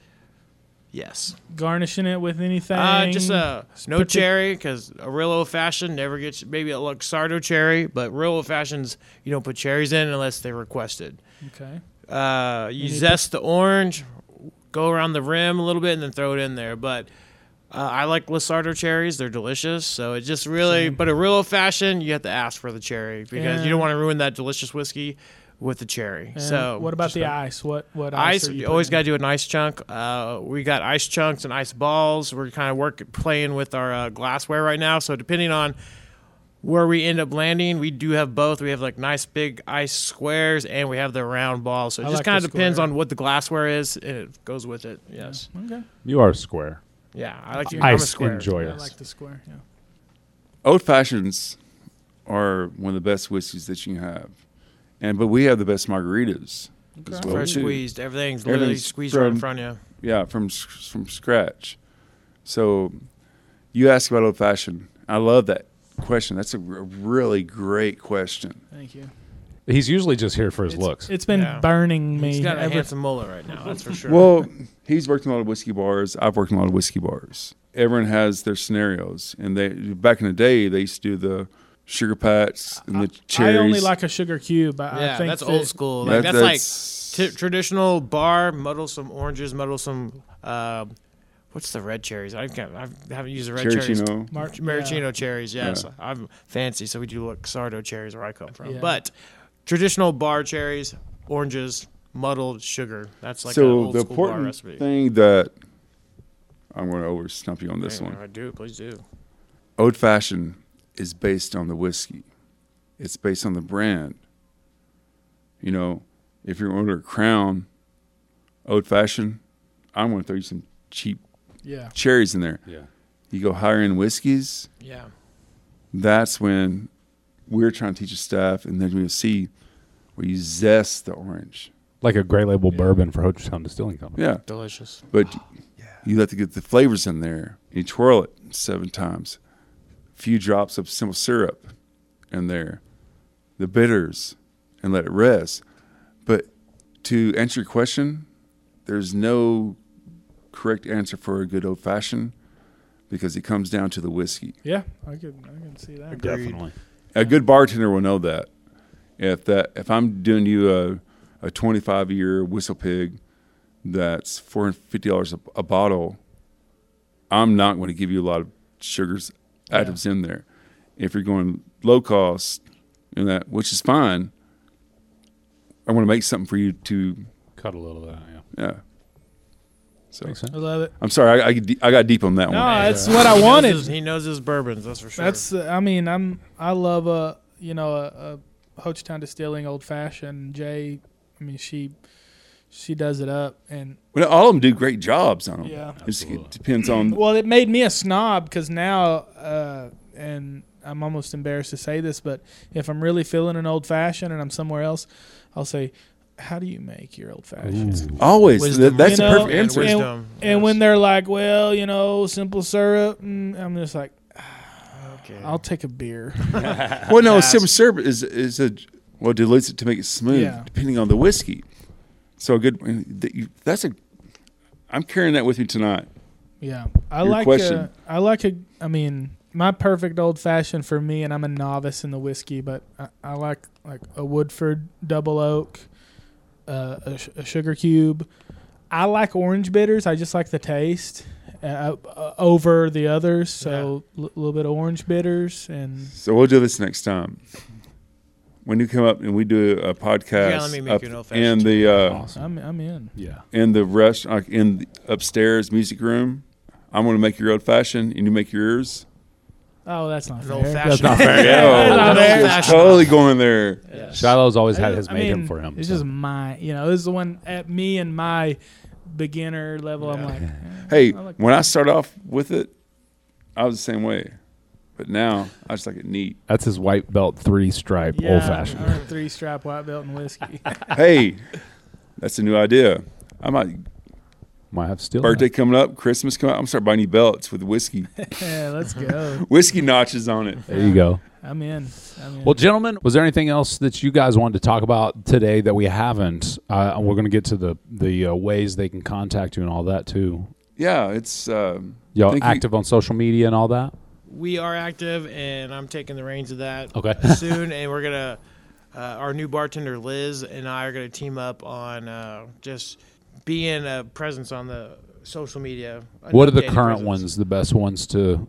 yes, Garnishing it with anything. uh, just uh, no the- cherry because a real old fashioned never gets maybe a Luxardo cherry, but real old fashions you don't put cherries in unless they're requested. Okay. Uh, you to- zest the orange, go around the rim a little bit, and then throw it in there. But uh, I like Luxardo cherries; they're delicious. So it just really, Same. but a real old fashioned, you have to ask for the cherry because you don't want to ruin that delicious whiskey with the cherry. And so what about just the a- ice? What what ice? Ice, are you you always got to do an ice chunk. Uh, we got ice chunks and ice balls. We're kind of work playing with our uh, glassware right now. So depending on where we end up landing, we do have both. We have like nice big ice squares and we have the round balls. So it I just like kind of depends square. on what the glassware is, and it goes with it. Yes. Okay. You are a square. Yeah, I like to. I'm a square. enjoy I us. like the square. Yeah. Old fashions are one of the best whiskeys that you have, and but we have the best margaritas as Okay. well Fresh too. squeezed. Everything's literally Everything's squeezed right in front of you. Yeah, from from scratch. So, you ask about old fashioned. I love that question. That's a really great question. Thank you. He's usually just here for his It's, looks. it's been Yeah. burning me. He's got a ever- handsome mullet right now. That's for sure. Well, he's worked in a lot of whiskey bars. I've worked in a lot of whiskey bars. Everyone has their scenarios, and they back in the day they used to do the sugar pats and the cherries. I only like a sugar cube. I, I yeah, think that's that- old school. That- Like, that's, like t- traditional bar. Muddle some oranges. Muddle some. Um, what's the red cherries? I can't. I haven't used the red cherries. Cherrychino. Mar- Maraschino cherries, yes. Yeah. I'm fancy, so we do like Sardo cherries where I come from. Yeah. But traditional bar cherries, oranges, muddled sugar. That's like an so old the school bar important recipe. thing that I'm going to over stump you on this Hey, one. I do, please do. Old fashioned is based on the whiskey. It's based on the brand. You know, if you're order Crown Old Fashioned, I'm going to throw you some cheap Yeah. cherries in there. yeah. You go higher end whiskeys, Yeah. that's when we're trying to teach the staff, and then we'll see where you zest the orange. Like a gray Label bourbon for Hochatown Distilling Company. Yeah, Delicious. but you have to get the flavors in there. You twirl it seven times. A few drops of simple syrup in there, the bitters, and let it rest. But to answer your question, there's no correct answer for a good old fashioned because it comes down to the whiskey. Yeah, I could I can see that. Agreed. Definitely. A good bartender will know that. If that if I'm doing you a a 25 year WhistlePig that's 450 dollars a, a bottle, I'm not going to give you a lot of sugars additives in there. If you're going low cost and that, which is fine, I want to make something for you to Cut a little of that, yeah. yeah. So Makes sense. I love it. I'm sorry, I, I, I got deep on that No, one. that's what I He knows wanted. his- he knows his bourbons, that's for sure. That's uh, I mean I'm I love a you know a, a Hochatown Distilling old fashioned. Jay, I mean she she does it up and Well, all of them do great jobs on them. Yeah. It just Absolutely. depends on well it made me a snob because now uh, and I'm almost embarrassed to say this but if I'm really feeling an old fashioned and I'm somewhere else I'll say how do you make your old fashions? always. Wisdom. That's You a know, perfect answer. wisdom. And yes. when they're like, well, you know, simple syrup, mm, I'm just like, okay. I'll take a beer. <laughs> Well, no, simple syrup is is a well dilutes it to make it smooth, Yeah. depending on the whiskey. So a good that that's a. I'm carrying that with me tonight. Yeah, I Your like. question. A, I like a. I mean, my perfect old fashioned for me, and I'm a novice in the whiskey, but I, I like like a Woodford double oak, uh, a, sh- a sugar cube. I like orange bitters. I just like the taste uh, uh, over the others. So a little bit of orange bitters and So we'll do this next time. When you come up and we do a podcast Yeah, let me make up you an old in fashioned the uh, Awesome. I'm I'm in. Yeah. in the restaurant in the upstairs music room, I'm going to make your old fashioned and you make yours. Oh, that's not fair. old fashioned. not <laughs> fair. Yeah, not fair. it's totally going there. Yes. Shilo's always had his I made him for him. It's so. just my, you know, this is the one at me and my beginner level. I'm like, eh, <laughs> Hey, I like when I start off with it, I was the same way, but now I just like it neat. That's his white belt three stripe yeah, old fashioned. Three stripe white belt and whiskey. <laughs> hey, that's a new idea. I might Might have still birthday coming up, Christmas coming up. I'm start buying you belts with whiskey, <laughs> yeah, let's go. <laughs> whiskey notches on it. There you go. I'm in. I'm in. Well, gentlemen, was there anything else that you guys wanted to talk about today that we haven't? Uh, and we're going to get to the the uh, ways they can contact you and all that too. Yeah, it's um, Y'all Thank you. active on social media and all that? We are active, and I'm taking the reins of that Okay. <laughs> soon. And we're gonna, uh, our new bartender Liz and I are gonna team up on uh, just being a presence on the social media. what are the current presence. ones? The best ones to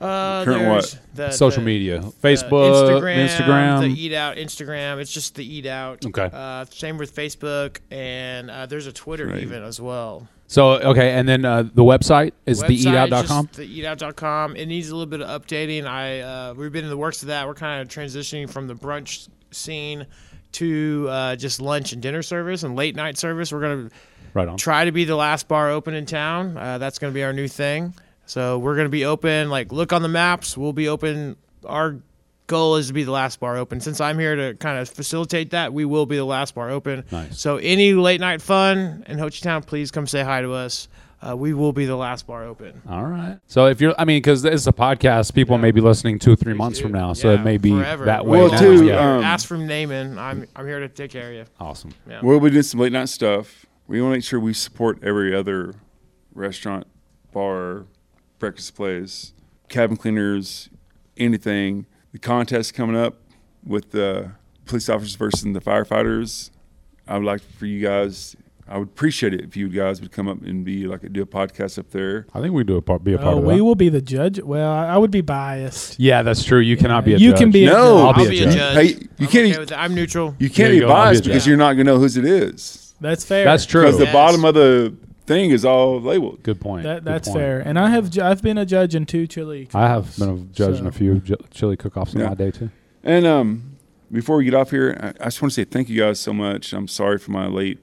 Uh, Current there's what? The, social the- media, the Facebook, Instagram, Instagram. the Eat Out Instagram. It's just the Eat Out. Okay. Uh, same with Facebook, and uh, there's a Twitter Right. even as well. so okay, and then uh, the website is Website, theeatout.com. Theeatout.com. It needs a little bit of updating. I uh, we've been in the works of that. We're kind of transitioning from the brunch scene to uh, just lunch and dinner service and late night service. We're gonna Right on. try to be the last bar open in town. Uh, that's gonna be our new thing. So we're gonna be open. Like look on the maps. We'll be open. Our goal is to be the last bar open. Since I'm here to kind of facilitate that, we will be the last bar open. Nice. So any late night fun in Hochatown, please come say hi to us. uh, we will be the last bar open. All right. So if you're, I mean, because it's a podcast, people Yeah. may be listening two, or three months from now, so Yeah, it may be forever. that way. Well, now. too, yeah. um, Ask from Naaman. I'm I'm here to take care of you. awesome. Yeah. We'll be doing some late night stuff. We want to make sure we support every other restaurant, bar, breakfast place, cabin cleaners, anything. The contest coming up with the police officers versus the firefighters. I would like for you guys. I would appreciate it if you guys would come up and be like do a podcast up there. I think we do a part, be a part Oh, of we that. will be the judge. Well, I, I would be biased. Yeah, that's true. You cannot be a You judge. can be a No, I'll be, I'll a, be a judge. judge. Hey, you I'm can't okay with that. I'm neutral. You can't you be go, I'll be biased because you're not gonna know whose it is That's fair. That's true. because the Yes. bottom of the thing is all labeled. Good point. That, Good that's point. fair. And I have ju- I've been a judge in two chili. I have been a judge in So- a few j- chili cook-offs in Yeah. my day too. And um, before we get off here, I, I just want to say thank you guys so much. I'm sorry for my late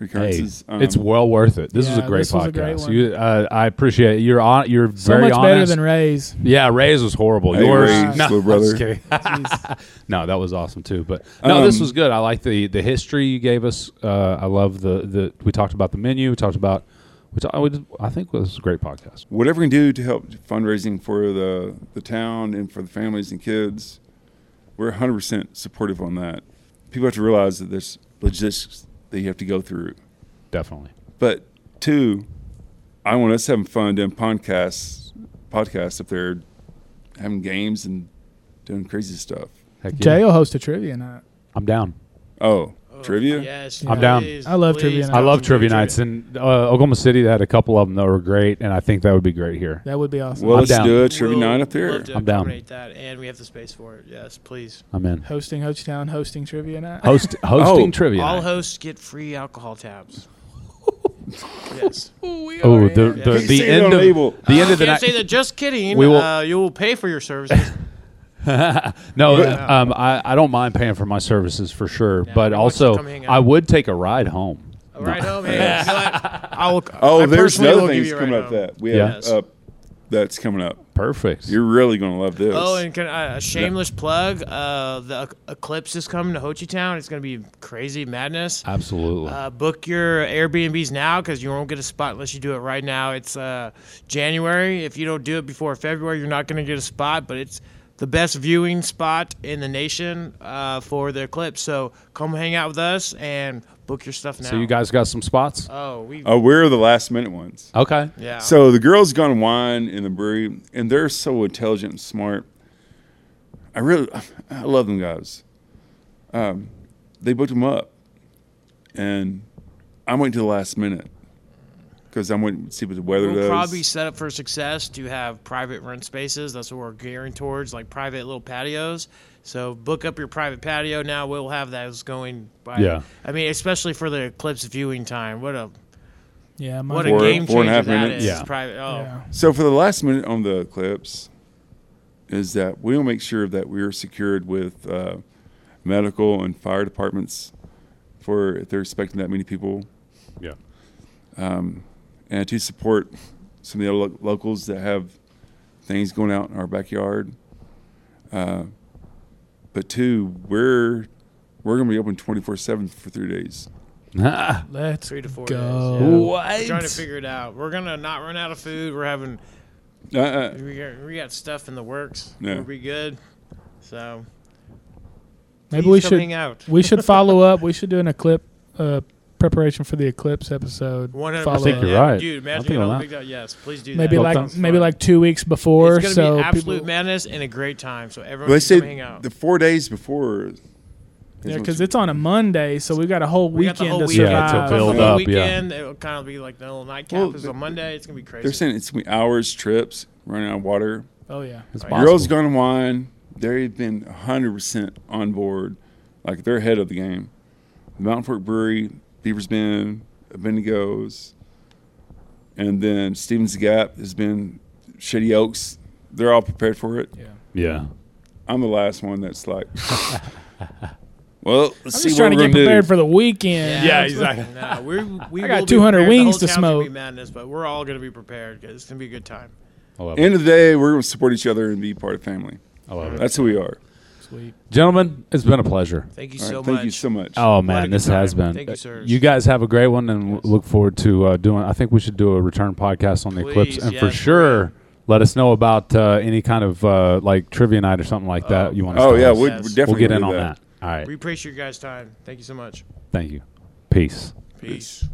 Hey, recurrences. Um, it's well worth it. This was a great this was a great podcast. you, uh, I appreciate it. You're on. You're So very much better honest. than Ray's. Yeah, Ray's was horrible. Hey, Yours, Ray, no, little I'm brother. <laughs> just no, that was awesome too. But no, this Um, was good. I like the the history you gave us. Uh, I love the the. We talked about the menu. We talked about. Which I would. I think was a great podcast. whatever we can do to help fundraising for the the town and for the families and kids. We're 100 percent supportive on that. People have to realize that there's logistics that you have to go through. Definitely. But two, I want us having fun doing podcasts, podcasts up there, having games and doing crazy stuff. Heck yeah. Jay will host a trivia night. I'm down. Oh, Oh, trivia. Yes, I'm down. please, I love please, trivia come I love trivia nights, and uh, Oklahoma City They had a couple of them that were great, and I think that would be great here. That would be awesome. Well, I'm let's down. do a trivia We'll night up there. love to I'm down. accommodate That, and we have the space for it. Yes, please. I'm in. hosting Hochatown, hosting trivia night. Host <laughs> hosting Oh, trivia. All night. hosts get free alcohol tabs. <laughs> yes. Oh, the Yeah. the, Keep the saying it end on of label. the end of the Can't night. say that. Just kidding. We will- Uh, you will pay for your services. <laughs> <laughs> no, But- um, I, I don't mind paying for my services for sure, Yeah, but we want you to also come hang out. I would take a ride home. right home. <laughs> Hey, you know what? I will. Oh, I there's personally another things coming ride up home. that we Yeah. have Yes. up that's coming up. Perfect. You're really going to love this. Oh, and can, uh, a shameless plug. Uh, the Eclipse is coming to Hochatown. It's going to be crazy madness. Absolutely. Uh, book your Airbnbs now because you won't get a spot unless you do it right now. It's uh, January. If you don't do it before February, you're not going to get a spot. But it's the best viewing spot in the nation uh, for the eclipse. So come hang out with us and book your stuff now. so you guys got some spots? Oh, we. oh, we're the last minute ones. Okay. yeah. So the girls gone wine in the brewery, and they're so intelligent and smart. I really, I love them guys. Um, they booked them up, and I'm waiting till the last minute because I'm waiting to see what the weather We'll does. probably set up for success to have private rent spaces. That's what we're gearing towards, like private little patios. So book up your private patio now. We'll have those going. By, Yeah. I mean, especially for the eclipse viewing time. What a Yeah, my what a game four and a changer half that minutes. is. Yeah. Private. Oh, yeah. So for the last minute on the eclipse, is that we'll make sure that we're secured with uh, medical and fire departments for if they're expecting that many people, Yeah. um, and to support some of the other lo- locals that have things going out in our backyard. Uh, but two, we're we're going to be open twenty four seven for three days. <laughs> Let's three to four go. days. Yeah. What? We're trying to figure it out. We're gonna not run out of food. We're having Uh, uh, we got, we got stuff in the works. Yeah. We'll be good. So Maybe we should hang out. we should follow <laughs> up. We should do an eclipse uh, preparation for the eclipse episode. One hundred Follow I think you're yeah, right. Dude, I imagine think being on on that. Big Dog. Yes, please do Maybe that. like Sounds maybe fun. like two weeks before. it's gonna so be absolute people, madness and a great time. So everyone they can say come hang out. the four days before. yeah, because it's on a Monday, so we've got a whole we got the weekend whole to weekend Yeah, to build the up, weekend. It'll kind of be like the little nightcap Well, is on Monday. It's gonna be crazy. They're saying it's gonna be hours, trips, running out of water. Oh yeah, It's Right. possible. Girls Gone Wine, they've been 100% on board. Like, they're ahead of the game. The Mountain Fork Brewery, Beaver's Bend, Bendigo's, and then Stevens Gap has been Shady Oaks. They're all prepared for it. yeah. Yeah. I'm the last one that's like, <laughs> well, let's I'm see just what trying to we're get going to prepared do. for the weekend. Yeah, exactly. <laughs> No, we're, we I got will be 200 prepared. wings the to whole town's gonna smoke. Be madness, but we're all gonna be prepared because it's gonna be a good time. Oh, I love it. End of the day, we're going to support each other and be part of family. I love it. That's who we are. Sweet. Gentlemen, it's been a pleasure. Thank you All right, so thank much. Thank you so much. Oh man, good this has been. Thank you, sirs. You guys have a great one, and Yes. look forward to uh, doing. I think we should do a return podcast on the Eclipse, Please, and for yes, sure, let us know about uh, any kind of uh, like trivia night or something like that. Oh, you want? to Oh yeah, host. we Yes. we definitely we'll get do in on that. that. All right, We appreciate your guys' time. Thank you so much. thank you. Peace. Peace.